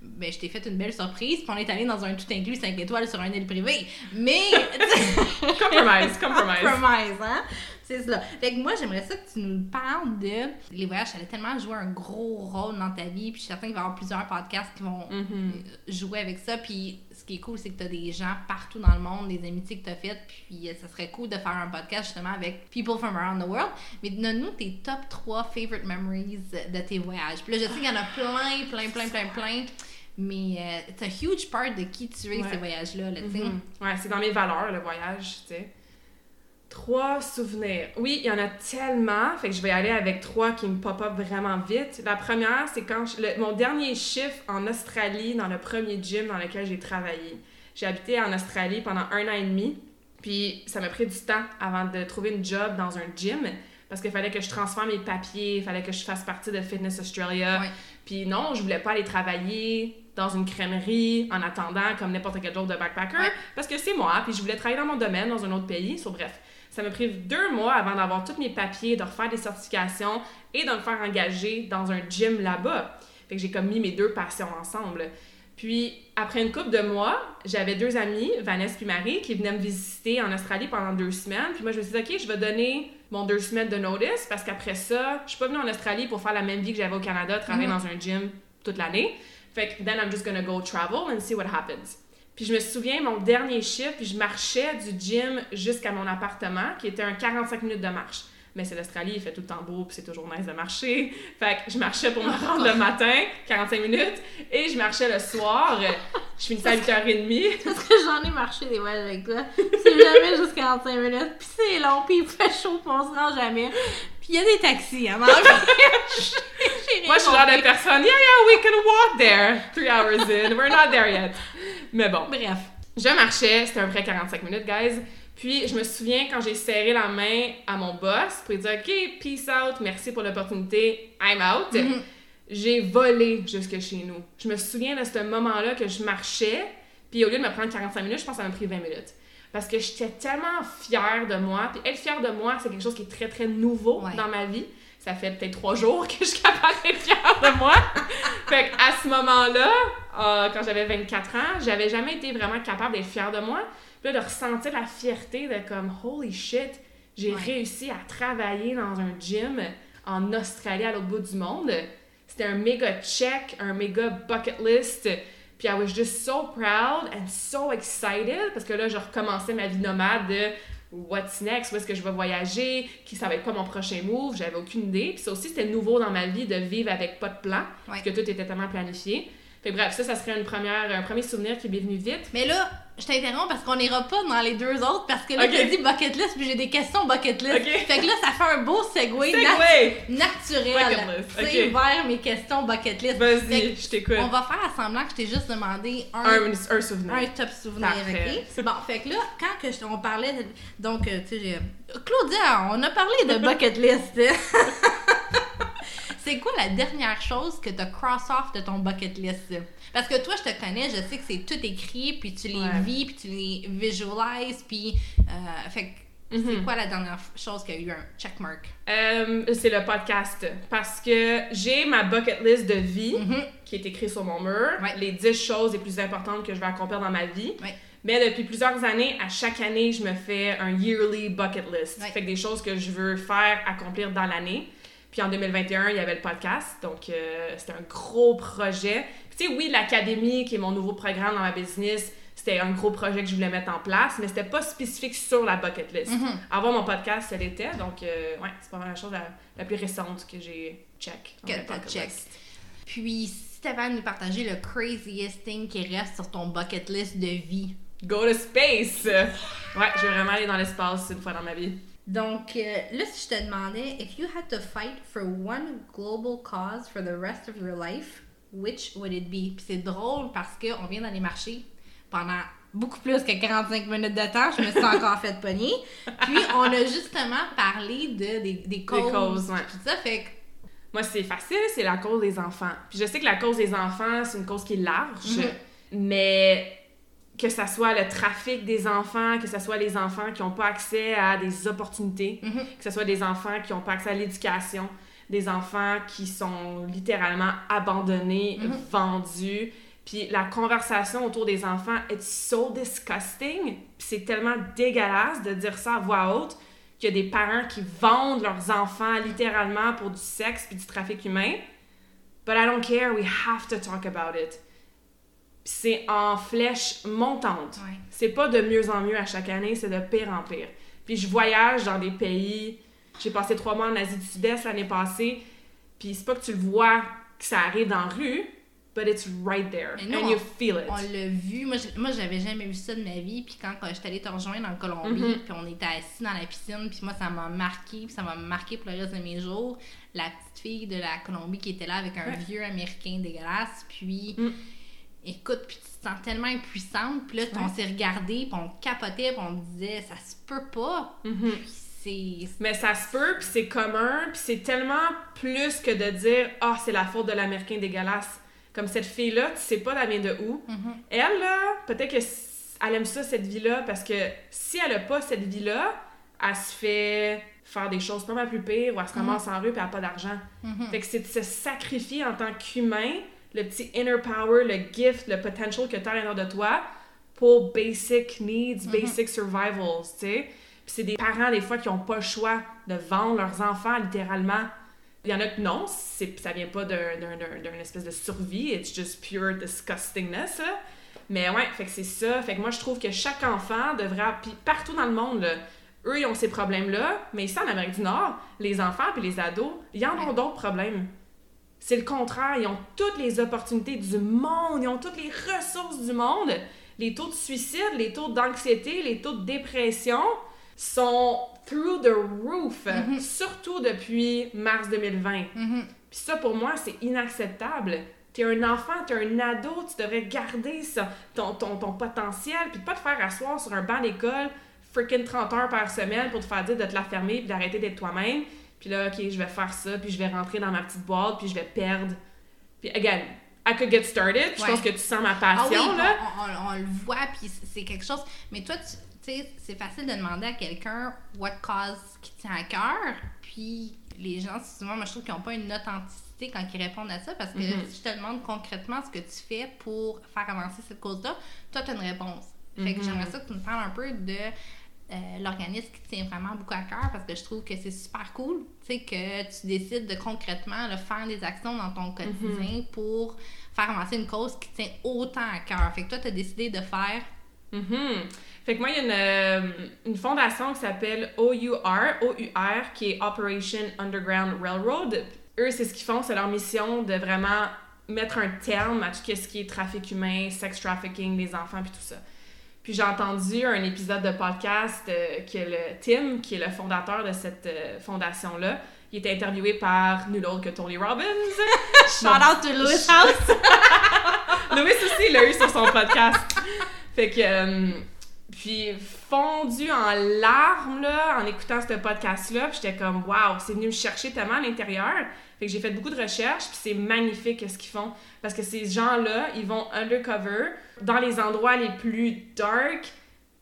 Ben, je t'ai fait une belle surprise, puis on est allé dans un tout inclus 5 étoiles sur un île privée. Mais. (laughs) compromise, compromise. Compromise, hein? C'est ça. Fait que moi, j'aimerais ça que tu nous parles de. Les voyages, ça allait tellement jouer un gros rôle dans ta vie. Puis je suis certaine qu'il va y avoir plusieurs podcasts qui vont mm-hmm. euh, jouer avec ça. Puis ce qui est cool, c'est que tu as des gens partout dans le monde, des amitiés que tu as faites. Puis euh, ça serait cool de faire un podcast justement avec people from around the world. Mais donne-nous tes top 3 favorite memories de tes voyages. Puis là, je sais qu'il y en a plein, plein, plein, plein, plein. Mais euh, c'est un huge part de qui tu es, ces voyages-là. Là, mm-hmm. Ouais, c'est dans mes valeurs, le voyage, tu sais. Trois souvenirs. Oui, il y en a tellement, fait que je vais aller avec trois qui me pop-up vraiment vite. La première, c'est quand mon dernier chiffre en Australie, dans le premier gym dans lequel j'ai travaillé. J'ai habité en Australie pendant un an et demi, puis ça m'a pris du temps avant de trouver une job dans un gym parce qu'il fallait que je transfère mes papiers, il fallait que je fasse partie de Fitness Australia. Puis non, je voulais pas aller travailler dans une crèmerie en attendant comme n'importe quel jour de backpacker parce que c'est moi, puis je voulais travailler dans mon domaine dans un autre pays. So, bref, ça m'a pris deux mois avant d'avoir tous mes papiers, de refaire des certifications et de me faire engager dans un gym là-bas. Fait que j'ai comme mis mes deux passions ensemble. Puis, après une couple de mois, j'avais deux amis, Vanessa et Marie, qui venaient me visiter en Australie pendant deux semaines. Puis moi, je me suis dit, OK, je vais donner mon deux semaines de notice parce qu'après ça, je suis pas venue en Australie pour faire la même vie que j'avais au Canada, travailler mm-hmm. dans un gym toute l'année. Fait que, then I'm just gonna go travel and see what happens. Puis je me souviens, mon dernier chiffre, puis je marchais du gym jusqu'à mon appartement, qui était un 45 minutes de marche. Mais c'est l'Australie, il fait tout le temps beau, puis c'est toujours nice de marcher. (laughs) Fait que je marchais pour me rendre le matin, 45 minutes, et je marchais le soir. Je finissais à 8h30. Parce que j'en ai marché des voyages avec toi. C'est jamais juste 45 minutes, puis c'est long, puis il fait chaud, puis on se rend jamais. Puis il y a des taxis, hein, (laughs) Moi, je suis genre de personne, yeah, yeah, we can walk there. Three hours in, we're not there yet. Mais bon. Bref. Je marchais, c'était un vrai 45 minutes, guys. Puis je me souviens quand j'ai serré la main à mon boss pour lui dire OK, peace out, merci pour l'opportunité, I'm out. Mhm. J'ai volé jusque chez nous. Je me souviens de ce moment-là que je marchais, puis au lieu de me prendre 45 minutes, je pense que ça m'a pris 20 minutes. Parce que j'étais tellement fière de moi. Puis être fière de moi, c'est quelque chose qui est très, très nouveau dans ma vie. Ça fait peut-être trois jours que je suis capable d'être fière de moi. (laughs) fait à ce moment-là, euh, quand j'avais 24 ans, j'avais jamais été vraiment capable d'être fière de moi. Puis là, de ressentir la fierté de comme, holy shit, j'ai réussi à travailler dans un gym en Australie à l'autre bout du monde. C'était un méga check, un méga bucket list. Puis I was just so proud and so excited parce que là, je recommençais ma vie nomade de what's next, où est-ce que je vais voyager, qui ça va être quoi mon prochain move, j'avais aucune idée. Puis ça aussi, c'était nouveau dans ma vie de vivre avec pas de plan, parce que tout était tellement planifié. Fait bref, ça, ça serait une première, un premier souvenir qui m'est venu vite. Mais là, je t'interromps parce qu'on n'ira pas dans les deux autres parce que là, tu as dit bucket list puis j'ai des questions bucket list. Fait que là, ça fait un beau segway, naturel okay. vers mes questions bucket list. Vas-y, je t'écoute. On va faire semblant que je t'ai juste demandé un, un, souvenir. Un top souvenir. C'est Bon, fait que là, quand que on parlait, de, donc, euh, tu sais, Claudia, on a parlé de (laughs) bucket list. (laughs) C'est quoi la dernière chose que tu as cross off de ton bucket list? Parce que toi, je te connais, je sais que c'est tout écrit, puis tu les vis, puis tu les visualises, puis. Euh, fait c'est mhm. quoi la dernière chose qui a eu un checkmark? Euh, c'est le podcast. Parce que j'ai ma bucket list de vie mhm. qui est écrite sur mon mur. Les 10 choses les plus importantes que je vais accomplir dans ma vie. Mais depuis plusieurs années, à chaque année, je me fais un yearly bucket list. Fait que des choses que je veux faire, accomplir dans l'année. Puis en 2021, il y avait le podcast. Donc, euh, c'était un gros projet. tu sais, oui, l'académie, qui est mon nouveau programme dans ma business, c'était un gros projet que je voulais mettre en place, mais c'était pas spécifique sur la bucket list. Mm-hmm. Avoir mon podcast, ça l'était. Donc, euh, ouais, c'est pas vraiment la chose la, plus récente que j'ai check. Que t'as check. Puis, si t'avais à nous partager le craziest thing qui reste sur ton bucket list de vie? Go to space! Ouais, je vais vraiment aller dans l'espace une fois dans ma vie. Donc, euh, là, si je te demandais, if you had to fight for one global cause for the rest of your life, which would it be? Puis c'est drôle parce qu'on vient d'aller marcher pendant beaucoup plus que 45 minutes de temps. Je me suis encore fait pogner. Puis on a justement parlé de, des, des causes. Des causes, ouais. Tout ça, fait que moi, c'est facile, c'est la cause des enfants. Puis je sais que la cause des enfants, c'est une cause qui est large, mhm. mais que ça soit le trafic des enfants, que ce soit les enfants qui n'ont pas accès à des opportunités, mhm. que ce soit des enfants qui n'ont pas accès à l'éducation, des enfants qui sont littéralement abandonnés, mhm. vendus. Puis la conversation autour des enfants est so disgusting. c'est tellement dégueulasse de dire ça à voix haute qu'il y a des parents qui vendent leurs enfants littéralement pour du sexe puis du trafic humain. But I don't care, we have to talk about it. C'est en flèche montante. C'est pas de mieux en mieux à chaque année, c'est de pire en pire. Puis je voyage dans des pays. J'ai passé trois mois en Asie du Sud-Est l'année passée. Puis c'est pas que tu le vois que ça arrive dans la rue, but it's right there. and you feel it. On l'a vu. Moi, moi, j'avais jamais vu ça de ma vie. Puis quand, quand j'étais allée te rejoindre en Colombie, mm-hmm. puis on était assis dans la piscine, puis moi, ça m'a marqué, puis ça m'a marqué pour le reste de mes jours. La petite fille de la Colombie qui était là avec un vieux américain dégueulasse. Puis, mm. Écoute, puis tu te sens tellement impuissante. Puis là, on s'est regardé, puis on capotait, puis on disait, ça se peut pas. Mm-hmm. Mais ça se peut, puis c'est commun, puis c'est tellement plus que de dire « Ah, oh, c'est la faute de l'Américain dégueulasse ». Comme cette fille-là, tu sais pas la vient de où. Mm-hmm. Elle, là, peut-être qu'elle aime ça, cette vie-là, parce que si elle a pas cette vie-là, elle se fait faire des choses pas mal plus pires, ou elle se mm-hmm. ramasse en rue, puis elle a pas d'argent. Fait que c'est de se sacrifier en tant qu'humain, le petit inner power, le gift, le potential que tu as à l'intérieur de toi, pour basic needs, basic survivals, tu sais. Puis c'est des parents, des fois, qui ont pas le choix de vendre leurs enfants, littéralement, il y en a que non, ça vient pas d'une espèce de survie, it's just pure disgustingness. Mais ouais, fait que c'est ça. Fait que moi, je trouve que chaque enfant devrait. Puis partout dans le monde, eux, ils ont ces problèmes-là, mais ici, en Amérique du Nord, les enfants puis les ados, ils en ont d'autres problèmes. C'est le contraire. Ils ont toutes les opportunités du monde, ils ont toutes les ressources du monde. Les taux de suicide, les taux d'anxiété, les taux de dépression sont through the roof, mm-hmm. surtout depuis mars 2020. Mm-hmm. Puis ça, pour moi, c'est inacceptable. T'es un enfant, t'es un ado, tu devrais garder ça, ton, ton, ton potentiel, puis pas te faire asseoir sur un banc d'école freaking 30 heures par semaine pour te faire dire de te la fermer puis d'arrêter d'être toi-même. Puis là, OK, je vais faire ça, puis je vais rentrer dans ma petite boîte, puis je vais perdre. Puis, again, I could get started. Je pense que tu sens ma passion, ah oui, là. On, on, le voit, puis c'est quelque chose. Mais toi, tu, c'est facile de demander à quelqu'un what cause qui tient à cœur, puis les gens, souvent, moi, je trouve qu'ils n'ont pas une authenticité quand ils répondent à ça, parce que mm-hmm. si je te demande concrètement ce que tu fais pour faire avancer cette cause-là, toi, tu as une réponse. Fait que mm-hmm. j'aimerais ça que tu me parles un peu de euh, l'organisme qui tient vraiment beaucoup à cœur parce que je trouve que c'est super cool, tu sais, que tu décides de concrètement faire des actions dans ton quotidien mm-hmm. pour faire avancer une cause qui tient autant à cœur. Fait que toi, tu as décidé de faire fait que moi, il y a une, euh, une fondation qui s'appelle OUR, OUR, qui est Operation Underground Railroad. Eux, c'est ce qu'ils font, c'est leur mission de vraiment mettre un terme à tout ce qui est trafic humain, sex trafficking des enfants, puis tout ça. Puis j'ai entendu un épisode de podcast euh, que le Tim, qui est le fondateur de cette euh, fondation-là, il était interviewé par nul autre que Tony Robbins. (laughs) Shout out to Louis House! (laughs) Louis aussi, l'a eu sur son podcast. Fait que puis fondu en larmes là, en écoutant ce podcast-là, j'étais comme waouh, c'est venu me chercher tellement à l'intérieur. Fait que j'ai fait beaucoup de recherches, puis c'est magnifique ce qu'ils font parce que ces gens-là, ils vont undercover dans les endroits les plus dark,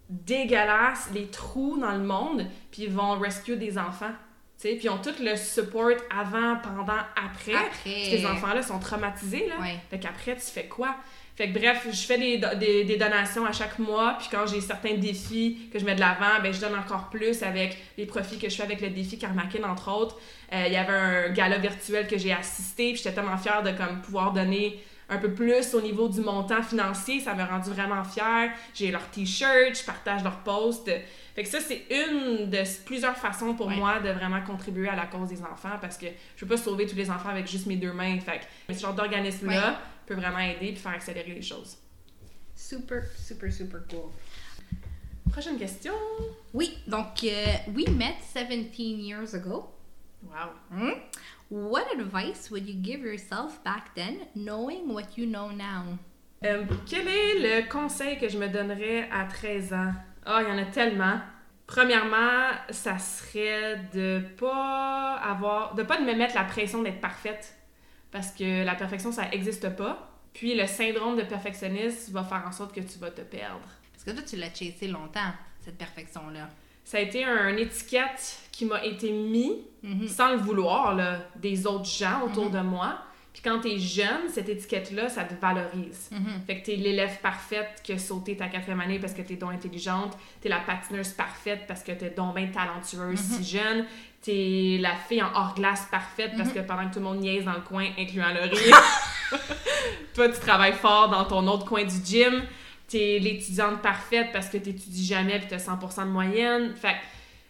dégueulasses, les trous dans le monde, puis ils vont rescue des enfants. Puis ils ont tout le support avant, pendant, après. après. Ces enfants-là sont traumatisés. Là. Fait qu'après, tu fais quoi? Fait que bref, je fais des, des, des, donations à chaque mois, puis quand j'ai certains défis que je mets de l'avant, ben je donne encore plus avec les profits que je fais avec le défi Karmakin, entre autres. Euh, il y avait un gala virtuel que j'ai assisté, puis j'étais tellement fière de comme, pouvoir donner un peu plus au niveau du montant financier. Ça m'a rendu vraiment fière. J'ai leurs t-shirts, je partage leurs posts. Fait que ça, c'est une de plusieurs façons pour moi de vraiment contribuer à la cause des enfants parce que je peux pas sauver tous les enfants avec juste mes deux mains. Fait que ce genre d'organisme-là, peut vraiment aider et faire accélérer les choses. Super, super, super cool. Prochaine question. Oui, donc, euh, we met 17 years ago. Wow. Hmm? What advice would you give yourself back then, knowing what you know now? Euh, quel est le conseil que je me donnerais à 13 ans? Ah, il y en a tellement. Premièrement, ça serait de pas avoir, de pas me mettre la pression d'être parfaite, parce que la perfection ça n'existe pas. Puis le syndrome de perfectionniste va faire en sorte que tu vas te perdre. Parce que toi, tu l'as chassé longtemps, cette perfection-là. Ça a été une étiquette qui m'a été mise, Mhm. sans le vouloir, là, des autres gens autour Mhm. de moi. Puis quand t'es jeune, cette étiquette-là, ça te valorise. Mhm. Fait que t'es l'élève parfaite qui a sauté ta quatrième année parce que t'es donc intelligente. T'es la patineuse parfaite parce que t'es donc bien talentueuse si jeune. T'es la fille en hors-glace parfaite parce Mhm. que pendant que tout le monde niaise dans le coin, incluant Laurie, (laughs) toi, tu travailles fort dans ton autre coin du gym. T'es l'étudiante parfaite parce que t'étudies jamais puis t'as 100% de moyenne. Fait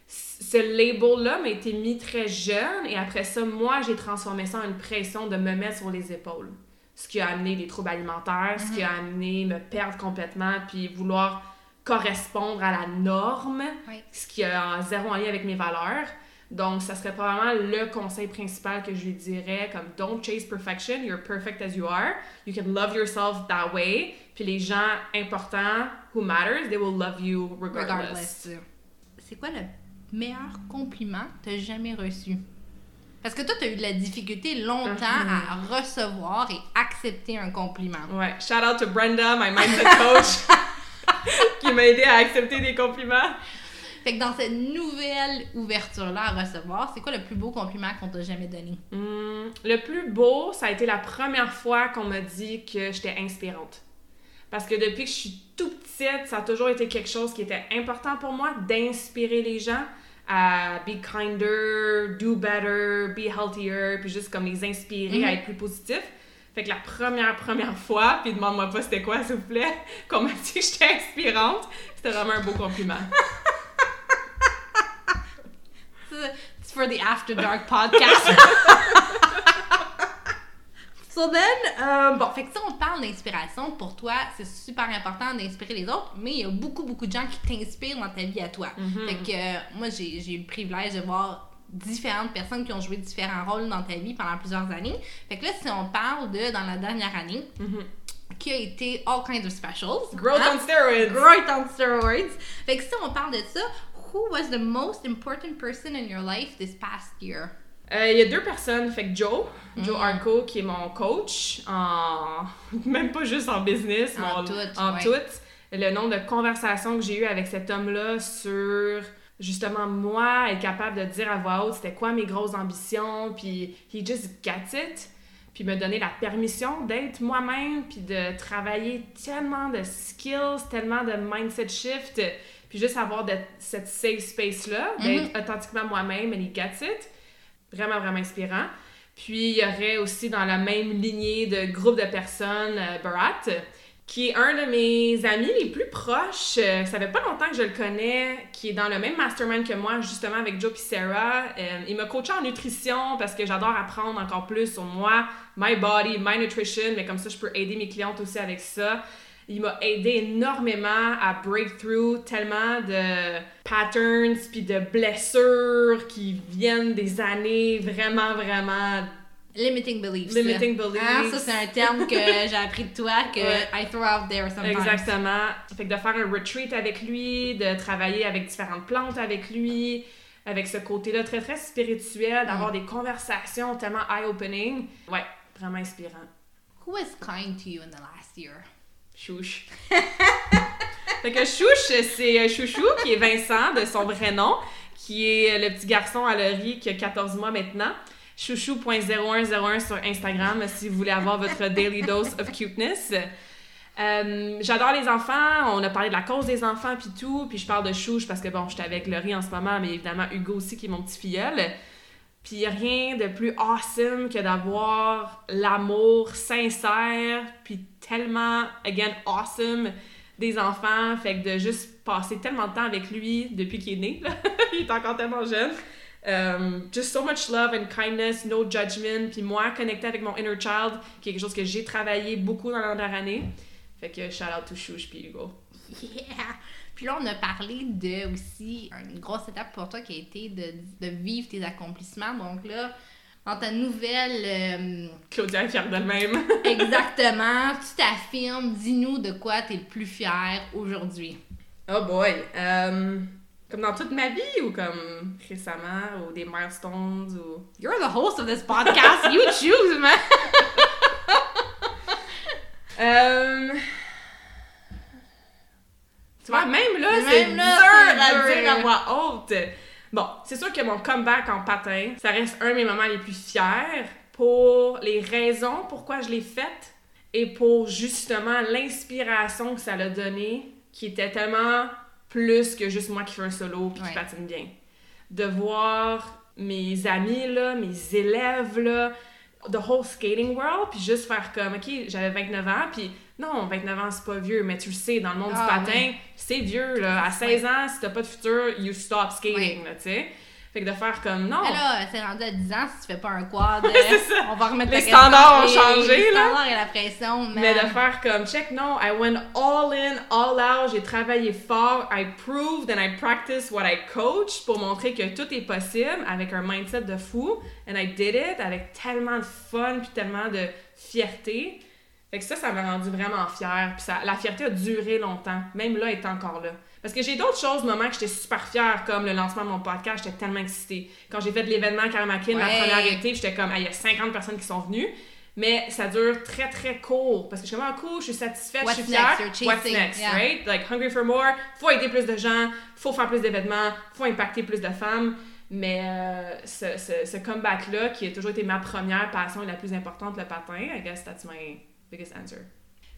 ce label-là m'a été mis très jeune et après ça, moi, j'ai transformé ça en une pression de me mettre sur les épaules. Ce qui a amené des troubles alimentaires, ce qui a amené me perdre complètement puis vouloir correspondre à la norme, Oui. ce qui a zéro en lien avec mes valeurs. Donc, ça serait probablement le conseil principal que je lui dirais, comme don't chase perfection, you're perfect as you are. You can love yourself that way. Puis les gens importants, who matters, they will love you regardless. Regardless. C'est quoi le meilleur compliment que tu jamais reçu? Parce que toi, tu as eu de la difficulté longtemps à recevoir et accepter un compliment. Ouais, shout out to Brenda, my mindset coach, (laughs) qui m'a aidé à accepter des compliments. Fait que dans cette nouvelle ouverture-là à recevoir, c'est quoi le plus beau compliment qu'on t'a jamais donné? Hmm, le plus beau, ça a été la première fois qu'on m'a dit que j'étais inspirante. Parce que depuis que je suis tout petite, ça a toujours été quelque chose qui était important pour moi, d'inspirer les gens à be kinder, do better, be healthier, puis juste comme les inspirer Mhm. à être plus positifs. Fait que la première, première fois, puis demande-moi pas c'était quoi, s'il vous plaît, (laughs) qu'on m'a dit que j'étais inspirante, c'était vraiment un beau compliment. (laughs) It's for the After Dark podcast. (laughs) so then, euh, bon, fait que si on parle d'inspiration, pour toi, c'est super important d'inspirer les autres, mais il y a beaucoup, beaucoup de gens qui t'inspirent dans ta vie à toi. Mhm. Fait que euh, moi, j'ai eu le privilège de voir différentes personnes qui ont joué différents rôles dans ta vie pendant plusieurs années. Fait que là, si on parle de, dans la dernière année, Mhm. qui a été All Kinds of Specials. Growth hein? on steroids! Growth on steroids. Fait que si on parle de ça, who was the most important person in your life this past year? Euh, Il y a deux personnes, fait que Joe, Joe Mm. Arco, qui est mon coach, en (laughs) même pas juste en business, En en, tout, en ouais. tout. Le nombre de conversations que j'ai eues avec cet homme-là sur justement moi, être capable de dire à voix haute c'était quoi mes grosses ambitions, puis he just gets it, puis me donner la permission d'être moi-même, puis de travailler tellement de skills, tellement de mindset shift, puis juste avoir de, cette safe space-là, d'être authentiquement moi-même, and he gets it vraiment, vraiment inspirant. Puis il y aurait aussi dans la même lignée de groupe de personnes, euh, Barat, qui est un de mes amis les plus proches. Euh, ça fait pas longtemps que je le connais, qui est dans le même mastermind que moi, justement avec Joe et Sarah. Euh, il m'a coaché en nutrition parce que j'adore apprendre encore plus sur moi, my body, my nutrition, mais comme ça, je peux aider mes clientes aussi avec ça. Il m'a aidé énormément à break through tellement de patterns puis de blessures qui viennent des années vraiment, vraiment Limiting beliefs. limiting là. beliefs. Hein, ça, c'est un terme que (laughs) j'ai appris de toi, que Ouais. I throw out there sometimes. Exactement. Fait que de faire un retreat avec lui, de travailler avec différentes plantes avec lui, avec ce côté-là très, très spirituel, d'avoir des conversations tellement eye-opening. Ouais, vraiment inspirant. Who was kind to you in the last year? Chouche. (laughs) fait que Chouche, c'est euh, Chouchou, qui est Vincent, de son vrai nom, qui est le petit garçon à Laurie qui a 14 mois maintenant. Chouchou.0101 sur Instagram si vous voulez avoir votre daily dose of cuteness. Euh, J'adore les enfants. On a parlé de la cause des enfants puis tout. Puis je parle de Chouche parce que bon, j'étais avec Laurie en ce moment, mais évidemment Hugo aussi qui est mon petit filleul. Puis rien de plus awesome que d'avoir l'amour sincère puis tellement, again, awesome des enfants. Fait que de juste passer tellement de temps avec lui depuis qu'il est né, là. (laughs) il est encore tellement jeune. Um, just so much love and kindness, no judgment. Puis moi, connecté avec mon inner child, qui est quelque chose que j'ai travaillé beaucoup dans la dernière année. Fait que shout out to Chouche puis Hugo. Yeah! Puis là, on a parlé de aussi une grosse étape pour toi qui a été de, de vivre tes accomplissements. Donc là, dans ta nouvelle. Euh, Claudia est fière d'elle-même. (laughs) exactement. Tu t'affirmes. Dis-nous de quoi tu es le plus fier aujourd'hui. Oh boy. Euh, comme dans toute ma vie ou comme récemment ou des milestones ou. You're the host of this podcast. you choose, man. (laughs) euh... Tu vois, même là, c'est dur à dire à voix haute. Bon, c'est sûr que mon comeback en patin, ça reste un de mes moments les plus fiers pour les raisons pourquoi je l'ai faite et pour justement l'inspiration que ça l'a donné, qui était tellement plus que juste moi qui fais un solo puis qui patine bien. De voir mes amis, là, mes élèves, là, the whole skating world, puis juste faire comme, OK, j'avais 29 ans, puis non, 29 ans, c'est pas vieux, mais tu le sais, dans le monde du ah, patin, c'est vieux, là. À 16 ans, si t'as pas de futur, you stop skating, tu sais. Fait que de faire comme non. Mais là, c'est rendu à 10 ans, si tu fais pas un quad, (laughs) on va remettre les standards ont changé, les, standards et la pression. Mais de faire comme check, non, I went all in, all out, j'ai travaillé fort, I proved and I practiced what I coach pour montrer que tout est possible avec un mindset de fou. And I did it avec tellement de fun puis tellement de fierté. Fait que ça, ça m'a rendu vraiment fière. Puis ça, la fierté a duré longtemps. Même là, elle est encore là. Parce que j'ai d'autres choses, moments que j'étais super fière, comme le lancement de mon podcast, j'étais tellement excitée. Quand j'ai fait l'événement Karmakin, ma première été, j'étais comme, il y a 50 personnes qui sont venues. Mais ça dure très très court parce que je suis vraiment cool, je suis satisfaite, je suis fière. What's next, right? Like hungry for more, faut aider plus de gens, faut faire plus d'événements, faut impacter plus de femmes. Mais euh, ce, ce, ce comeback-là, qui a toujours été ma première passion et la plus importante, le patin, I guess that's my biggest answer.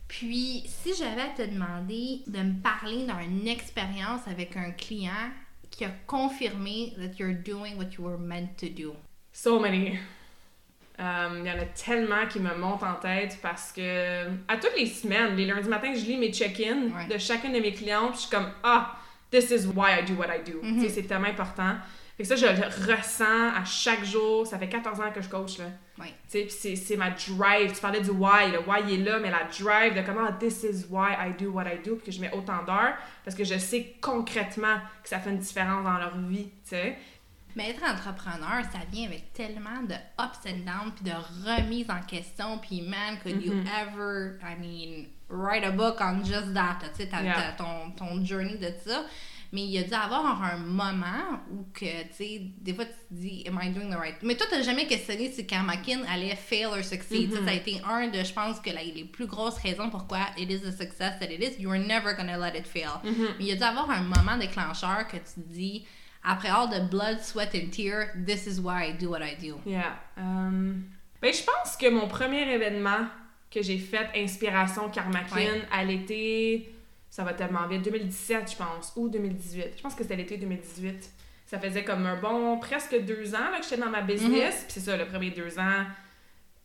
Puis, si j'avais à te demander de me parler d'une expérience avec un client qui a confirmé that you're doing what you were meant to do. So many. Um, il y en a tellement qui me montent en tête parce que à toutes les semaines, les lundis matins, je lis mes check-ins de chacune de mes clientes. Je suis comme ah, this is why I do what I do. Mm-hmm. C'est tellement important. Fait que ça, je le ressens à chaque jour. Ça fait 14 ans que je coach, là. Oui. Tu sais, c'est ma drive. Tu parlais du why. Le why, il est là, mais la drive de comment this is why I do what I do, puis que je mets autant d'heures, parce que je sais concrètement que ça fait une différence dans leur vie, tu sais. Mais être entrepreneur, ça vient avec tellement de ups and downs, puis de remises en question, puis man, could you mm-hmm. ever, I mean, write a book on just that, tu sais, ton, ton journey de ça? Mais il y a dû avoir un moment où que, tu sais, des fois tu te dis, am I doing the right? Mais toi, tu n'as jamais questionné si Karmakin allait fail or succeed. Ça a mm-hmm. été un de, je pense, que les plus grosses raisons pourquoi it is the success that it is. You're never gonna let it fail. Mm-hmm. Mais il y a dû avoir un moment déclencheur que tu te dis, après all the blood, sweat and tears, this is why I do what I do. Yeah. Um, ben, je pense que mon premier événement que j'ai fait, Inspiration Karmakin, à l'été ça va tellement vite. 2017, je pense, ou 2018. Je pense que c'était l'été 2018. Ça faisait comme un bon presque deux ans là, que j'étais dans ma business. Mhm. Puis c'est ça, le premier deux ans,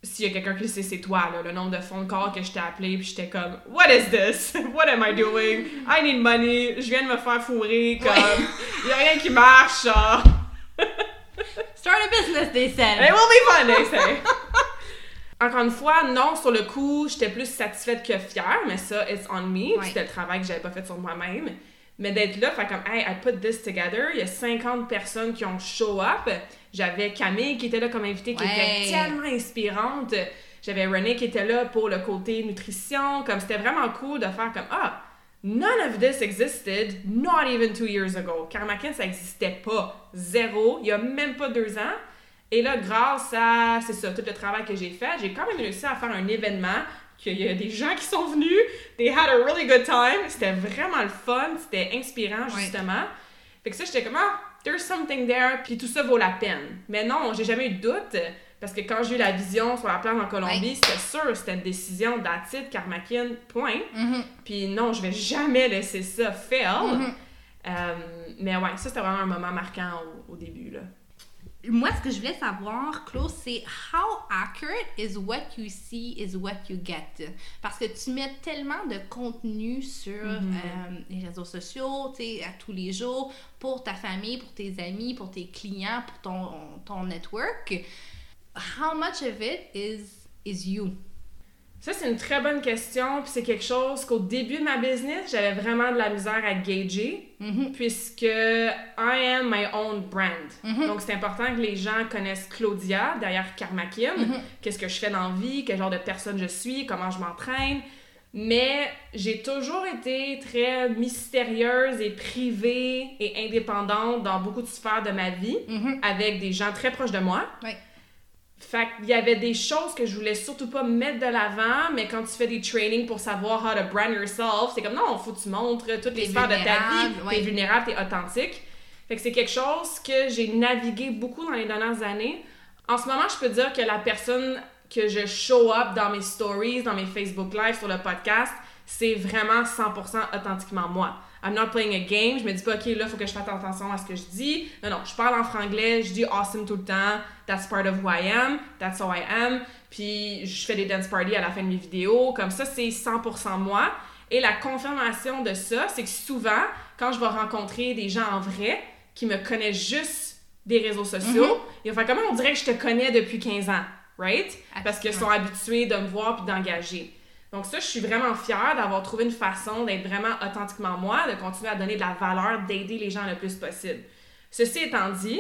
s'il y a quelqu'un qui sait, c'est toi, là, le nombre de phone calls que je t'ai appelé, puis j'étais comme, What is this? (laughs) What am I doing? I need money. Je viens de me faire fourrer, comme, il y a rien qui marche, Start a business, they said. It will be fun, they say. Encore une fois, non, sur le coup, j'étais plus satisfaite que fière, mais ça, it's on me. C'était le travail que j'avais pas fait sur moi-même. Mais d'être là, fait comme, hey, I put this together. Il y a 50 personnes qui ont show up. J'avais Camille qui était là comme invitée, qui était tellement inspirante. J'avais René qui était là pour le côté nutrition. Comme, c'était vraiment cool de faire comme, ah, none of this existed not even two years ago. Karmakin, ça existait pas. Zéro. Il y a même pas deux ans. Et là, grâce à, c'est ça, tout le travail que j'ai fait, j'ai quand même réussi à faire un événement qu'il y a des gens qui sont venus, they had a really good time, c'était vraiment le fun, c'était inspirant, justement. Fait que ça, j'étais comme, ah, there's something there, puis tout ça vaut la peine. Mais non, j'ai jamais eu de doute, parce que quand j'ai eu la vision sur la plage en Colombie, c'était sûr, c'était une décision d'attitude, Karmakin, point. Mm-hmm. Puis non, je vais jamais laisser ça faire. Mm-hmm. Euh, mais ouais, ça, c'était vraiment un moment marquant au début, là moi, ce que je voulais savoir, Claude, c'est how accurate is what you see is what you get? Parce que tu mets tellement de contenu sur mm-hmm. euh, les réseaux sociaux, tu sais, à tous les jours, pour ta famille, pour tes amis, pour tes clients, pour ton, ton network. How much of it is, is you? Ça, c'est une très bonne question. Puis c'est quelque chose qu'au début de ma business, j'avais vraiment de la misère à gager, Mhm. puisque I am my own brand. Mhm. Donc, c'est important que les gens connaissent Claudia, derrière Karma Kim, Mhm. qu'est-ce que je fais dans la vie, quel genre de personne je suis, comment je m'entraîne? Mais j'ai toujours été très mystérieuse et privée et indépendante dans beaucoup de sphères de ma vie, Mhm. avec des gens très proches de moi. Ouais. Fait qu'il y avait des choses que je voulais surtout pas mettre de l'avant, mais quand tu fais des trainings pour savoir how to brand yourself, c'est comme non, faut que tu montres toutes les sphères de ta vie, ouais. t'es vulnérable, t'es authentique. Fait que c'est quelque chose que j'ai navigué beaucoup dans les dernières années. En ce moment, je peux dire que la personne que je show up dans mes stories, dans mes Facebook Live, sur le podcast, c'est vraiment 100% authentiquement moi. I'm not playing a game. Je me dis pas, OK, là, faut que je fasse attention à ce que je dis. Non, non, je parle en franglais, je dis awesome tout le temps. That's part of who I am. That's who I am. Puis je fais des dance parties à la fin de mes vidéos. Comme ça, c'est 100% moi. Et la confirmation de ça, c'est que souvent, quand je vais rencontrer des gens en vrai qui me connaissent juste des réseaux sociaux, ils vont faire comment on dirait que je te connais depuis 15 ans, right? Parce qu'ils sont habitués de me voir puis d'engager. Donc ça, je suis vraiment fière d'avoir trouvé une façon d'être vraiment authentiquement moi, de continuer à donner de la valeur, d'aider les gens le plus possible. Ceci étant dit,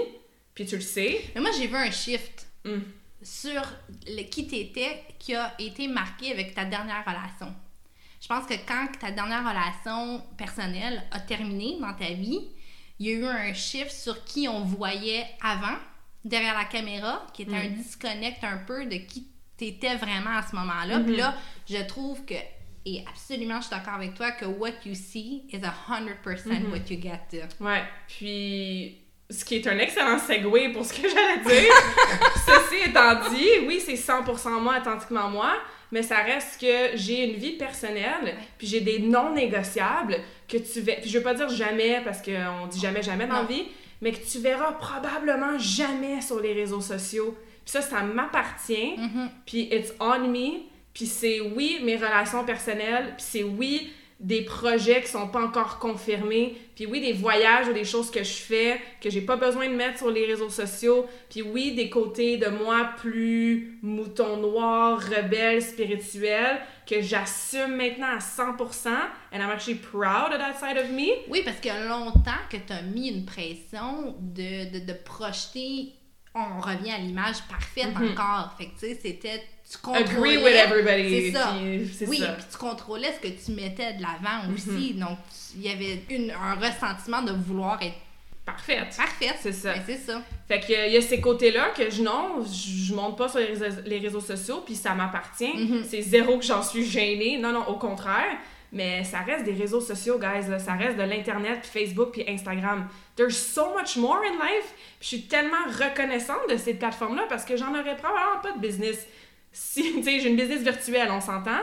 puis tu le sais, Mais moi, j'ai vu un shift Hmm. sur le qui t'étais qui a été marqué avec ta dernière relation. Je pense que quand ta dernière relation personnelle a terminé dans ta vie, il y a eu un shift sur qui on voyait avant, derrière la caméra, qui était un disconnect un peu de qui t'étais vraiment à ce moment-là. Puis là, je trouve que, et absolument, je suis d'accord avec toi, que what you see is a 100% what you get to. Ouais, puis ce qui est un excellent segue pour ce que j'allais dire. (laughs) Ceci étant dit, oui, c'est 100% moi, authentiquement moi, mais ça reste que j'ai une vie personnelle, puis j'ai des non négociables que tu verras. Puis je veux pas dire jamais parce qu'on dit jamais jamais dans la vie, mais que tu verras probablement jamais sur les réseaux sociaux. Puis ça, ça m'appartient. Mhm. Puis it's on me. Puis c'est oui, mes relations personnelles. Puis c'est oui, des projets qui sont pas encore confirmés. Puis oui, des voyages ou des choses que je fais que j'ai pas besoin de mettre sur les réseaux sociaux. Puis oui, des côtés de moi plus mouton noir, rebelle, spirituel que j'assume maintenant à 100%. And I'm actually proud of that side of me. Oui, parce qu'il y a longtemps que tu as mis une pression de, de, de projeter. On revient à l'image parfaite Mhm. encore. Fait que, tu sais, c'était. Tu contrôlais. Agree with everybody. C'est ça. puis Oui, ça. Mhm. puis tu contrôlais ce que tu mettais de l'avant aussi. Donc, il y avait une, un ressentiment de vouloir être Parfaite. parfaite. C'est ça. Ben, c'est ça. Fait que il y a ces côtés-là que je non, je je monte pas sur les réseaux, les réseaux sociaux puis ça m'appartient. Mhm. C'est zéro que j'en suis gênée. Non non, au contraire, mais ça reste des réseaux sociaux guys là, ça reste de l'internet puis Facebook puis Instagram. There's so much more in life. Je suis tellement reconnaissante de ces plateformes-là parce que j'en aurais probablement pas de business si (laughs) tu sais, j'ai une business virtuelle, on s'entend.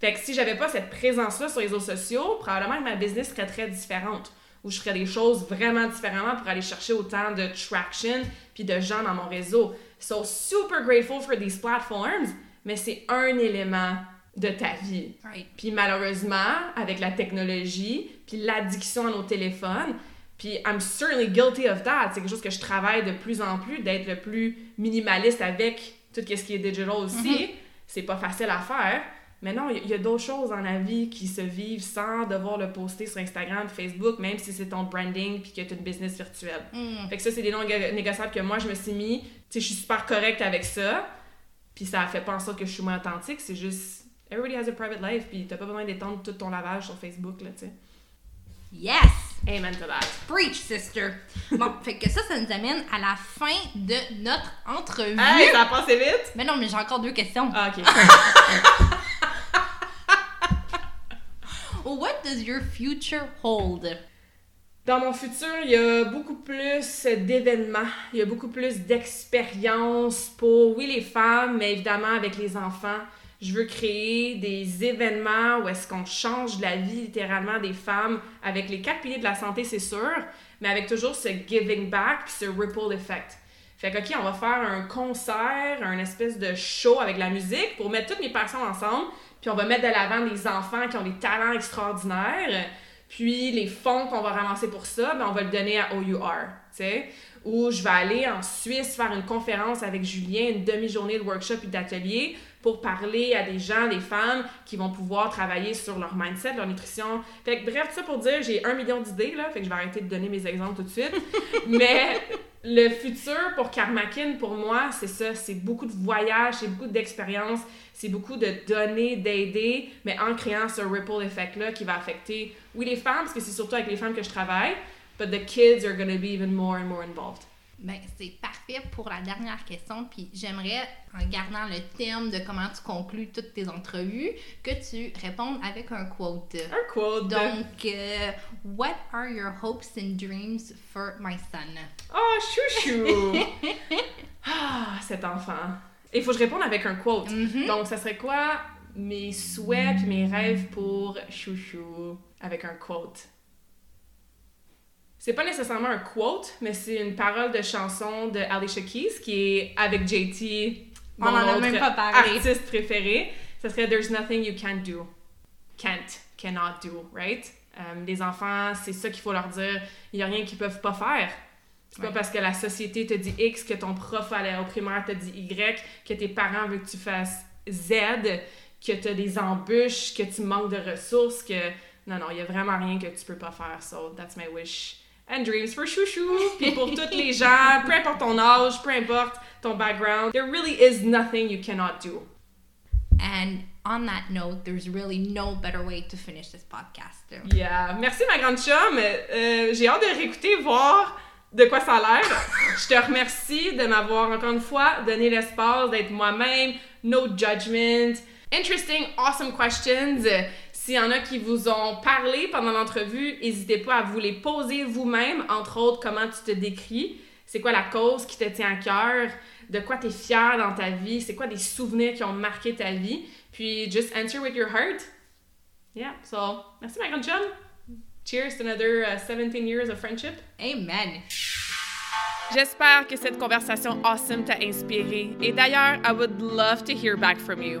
Fait que si j'avais pas cette présence-là sur les réseaux sociaux, probablement que ma business serait très différente. Où je ferais des choses vraiment différemment pour aller chercher autant de traction puis de gens dans mon réseau. So, super grateful for these platforms, mais c'est un élément de ta vie. Right. Puis malheureusement, avec la technologie, puis l'addiction à nos téléphones, puis I'm certainly guilty of that. C'est quelque chose que je travaille de plus en plus, d'être le plus minimaliste avec tout ce qui est digital aussi. C'est pas facile à faire. Mais non, il y- a, d'autres choses dans la vie qui se vivent sans devoir le poster sur Instagram, Facebook, même si c'est ton branding puis que tu une business virtuelle. Mm. Fait que ça, c'est des non négo- négociables que moi, je me suis mis. Tu sais, je suis super correcte avec ça. Puis ça fait pas en sorte que je suis moins authentique. C'est juste, everybody has a private life. Puis t'as pas besoin d'étendre tout ton lavage sur Facebook, là, tu sais. Yes! Amen to that. Preach, sister! Bon, (laughs) fait que ça, ça nous amène à la fin de notre entrevue. Hey, ça a passé vite! Mais non, mais j'ai encore deux questions. Ah, ok. (laughs) What does your future hold? Dans mon futur, il y a beaucoup plus d'événements, il y a beaucoup plus d'expériences pour, oui, les femmes, mais évidemment avec les enfants. Je veux créer des événements où est-ce qu'on change la vie littéralement des femmes avec les quatre piliers de la santé, c'est sûr, mais avec toujours ce giving back puis ce ripple effect. Fait que, OK, on va faire un concert, un espèce de show avec la musique pour mettre toutes mes passions ensemble, puis on va mettre de l'avant des enfants qui ont des talents extraordinaires. Puis les fonds qu'on va ramasser pour ça, ben, on va le donner à OUR, tu sais. Ou je vais aller en Suisse faire une conférence avec Julien, une demi-journée de workshop et d'atelier pour parler à des gens, des femmes qui vont pouvoir travailler sur leur mindset, leur nutrition. Fait que bref, tout ça pour dire, j'ai un million d'idées, là, fait que je vais arrêter de donner mes exemples tout de suite. (laughs) Mais le futur pour Karmakin, pour moi, c'est ça, c'est beaucoup de voyages, c'est beaucoup d'expériences, c'est beaucoup de donner, d'aider, mais en créant ce ripple effect-là qui va affecter, oui, les femmes, parce que c'est surtout avec les femmes que je travaille, but the kids are going to be even more and more involved. Ben, c'est parfait pour la dernière question. Puis j'aimerais, en gardant le thème de comment tu conclus toutes tes entrevues, que tu répondes avec un quote. Un quote. Donc, euh, What are your hopes and dreams for my son? Oh, chouchou! (laughs) ah, cet enfant. Il faut que je réponde avec un quote. Mm-hmm. Donc, ça serait quoi mes souhaits puis mes rêves pour chouchou avec un quote? C'est pas nécessairement un quote, mais c'est une parole de chanson de Alicia Keys qui est avec JT, mon artiste préféré. Ce serait There's nothing you can't do. Can't, cannot do, right? Euh, les enfants, c'est ça qu'il faut leur dire. Il n'y a rien qu'ils peuvent pas faire. C'est pas parce que la société te dit X, que ton prof au primaire te dit Y, que tes parents veulent que tu fasses Z, que tu as des embûches, que tu manques de ressources, que. Non, non, il y a vraiment rien que tu peux pas faire. So, that's my wish and dreams for chouchou. Puis pour toutes les gens, peu importe ton âge, peu importe ton background, there really is nothing you cannot do. And on that note, there's really no better way to finish this podcast. Yeah. Merci, ma grande chum. Euh, J'ai hâte de réécouter, voir de quoi ça a l'air. Je te remercie de m'avoir encore une fois donné l'espace d'être moi-même, no judgment. Interesting, awesome questions. S'il y en a qui vous ont parlé pendant l'entrevue, n'hésitez pas à vous les poser vous-même, entre autres, comment tu te décris, c'est quoi la cause qui te tient à cœur, de quoi tu es fier dans ta vie, c'est quoi des souvenirs qui ont marqué ta vie, puis just answer with your heart. Yeah, so, merci ma grande chum. Cheers to another 17 uh, years of friendship. Amen. J'espère que cette conversation awesome t'a inspiré. Et d'ailleurs, I would love to hear back from you.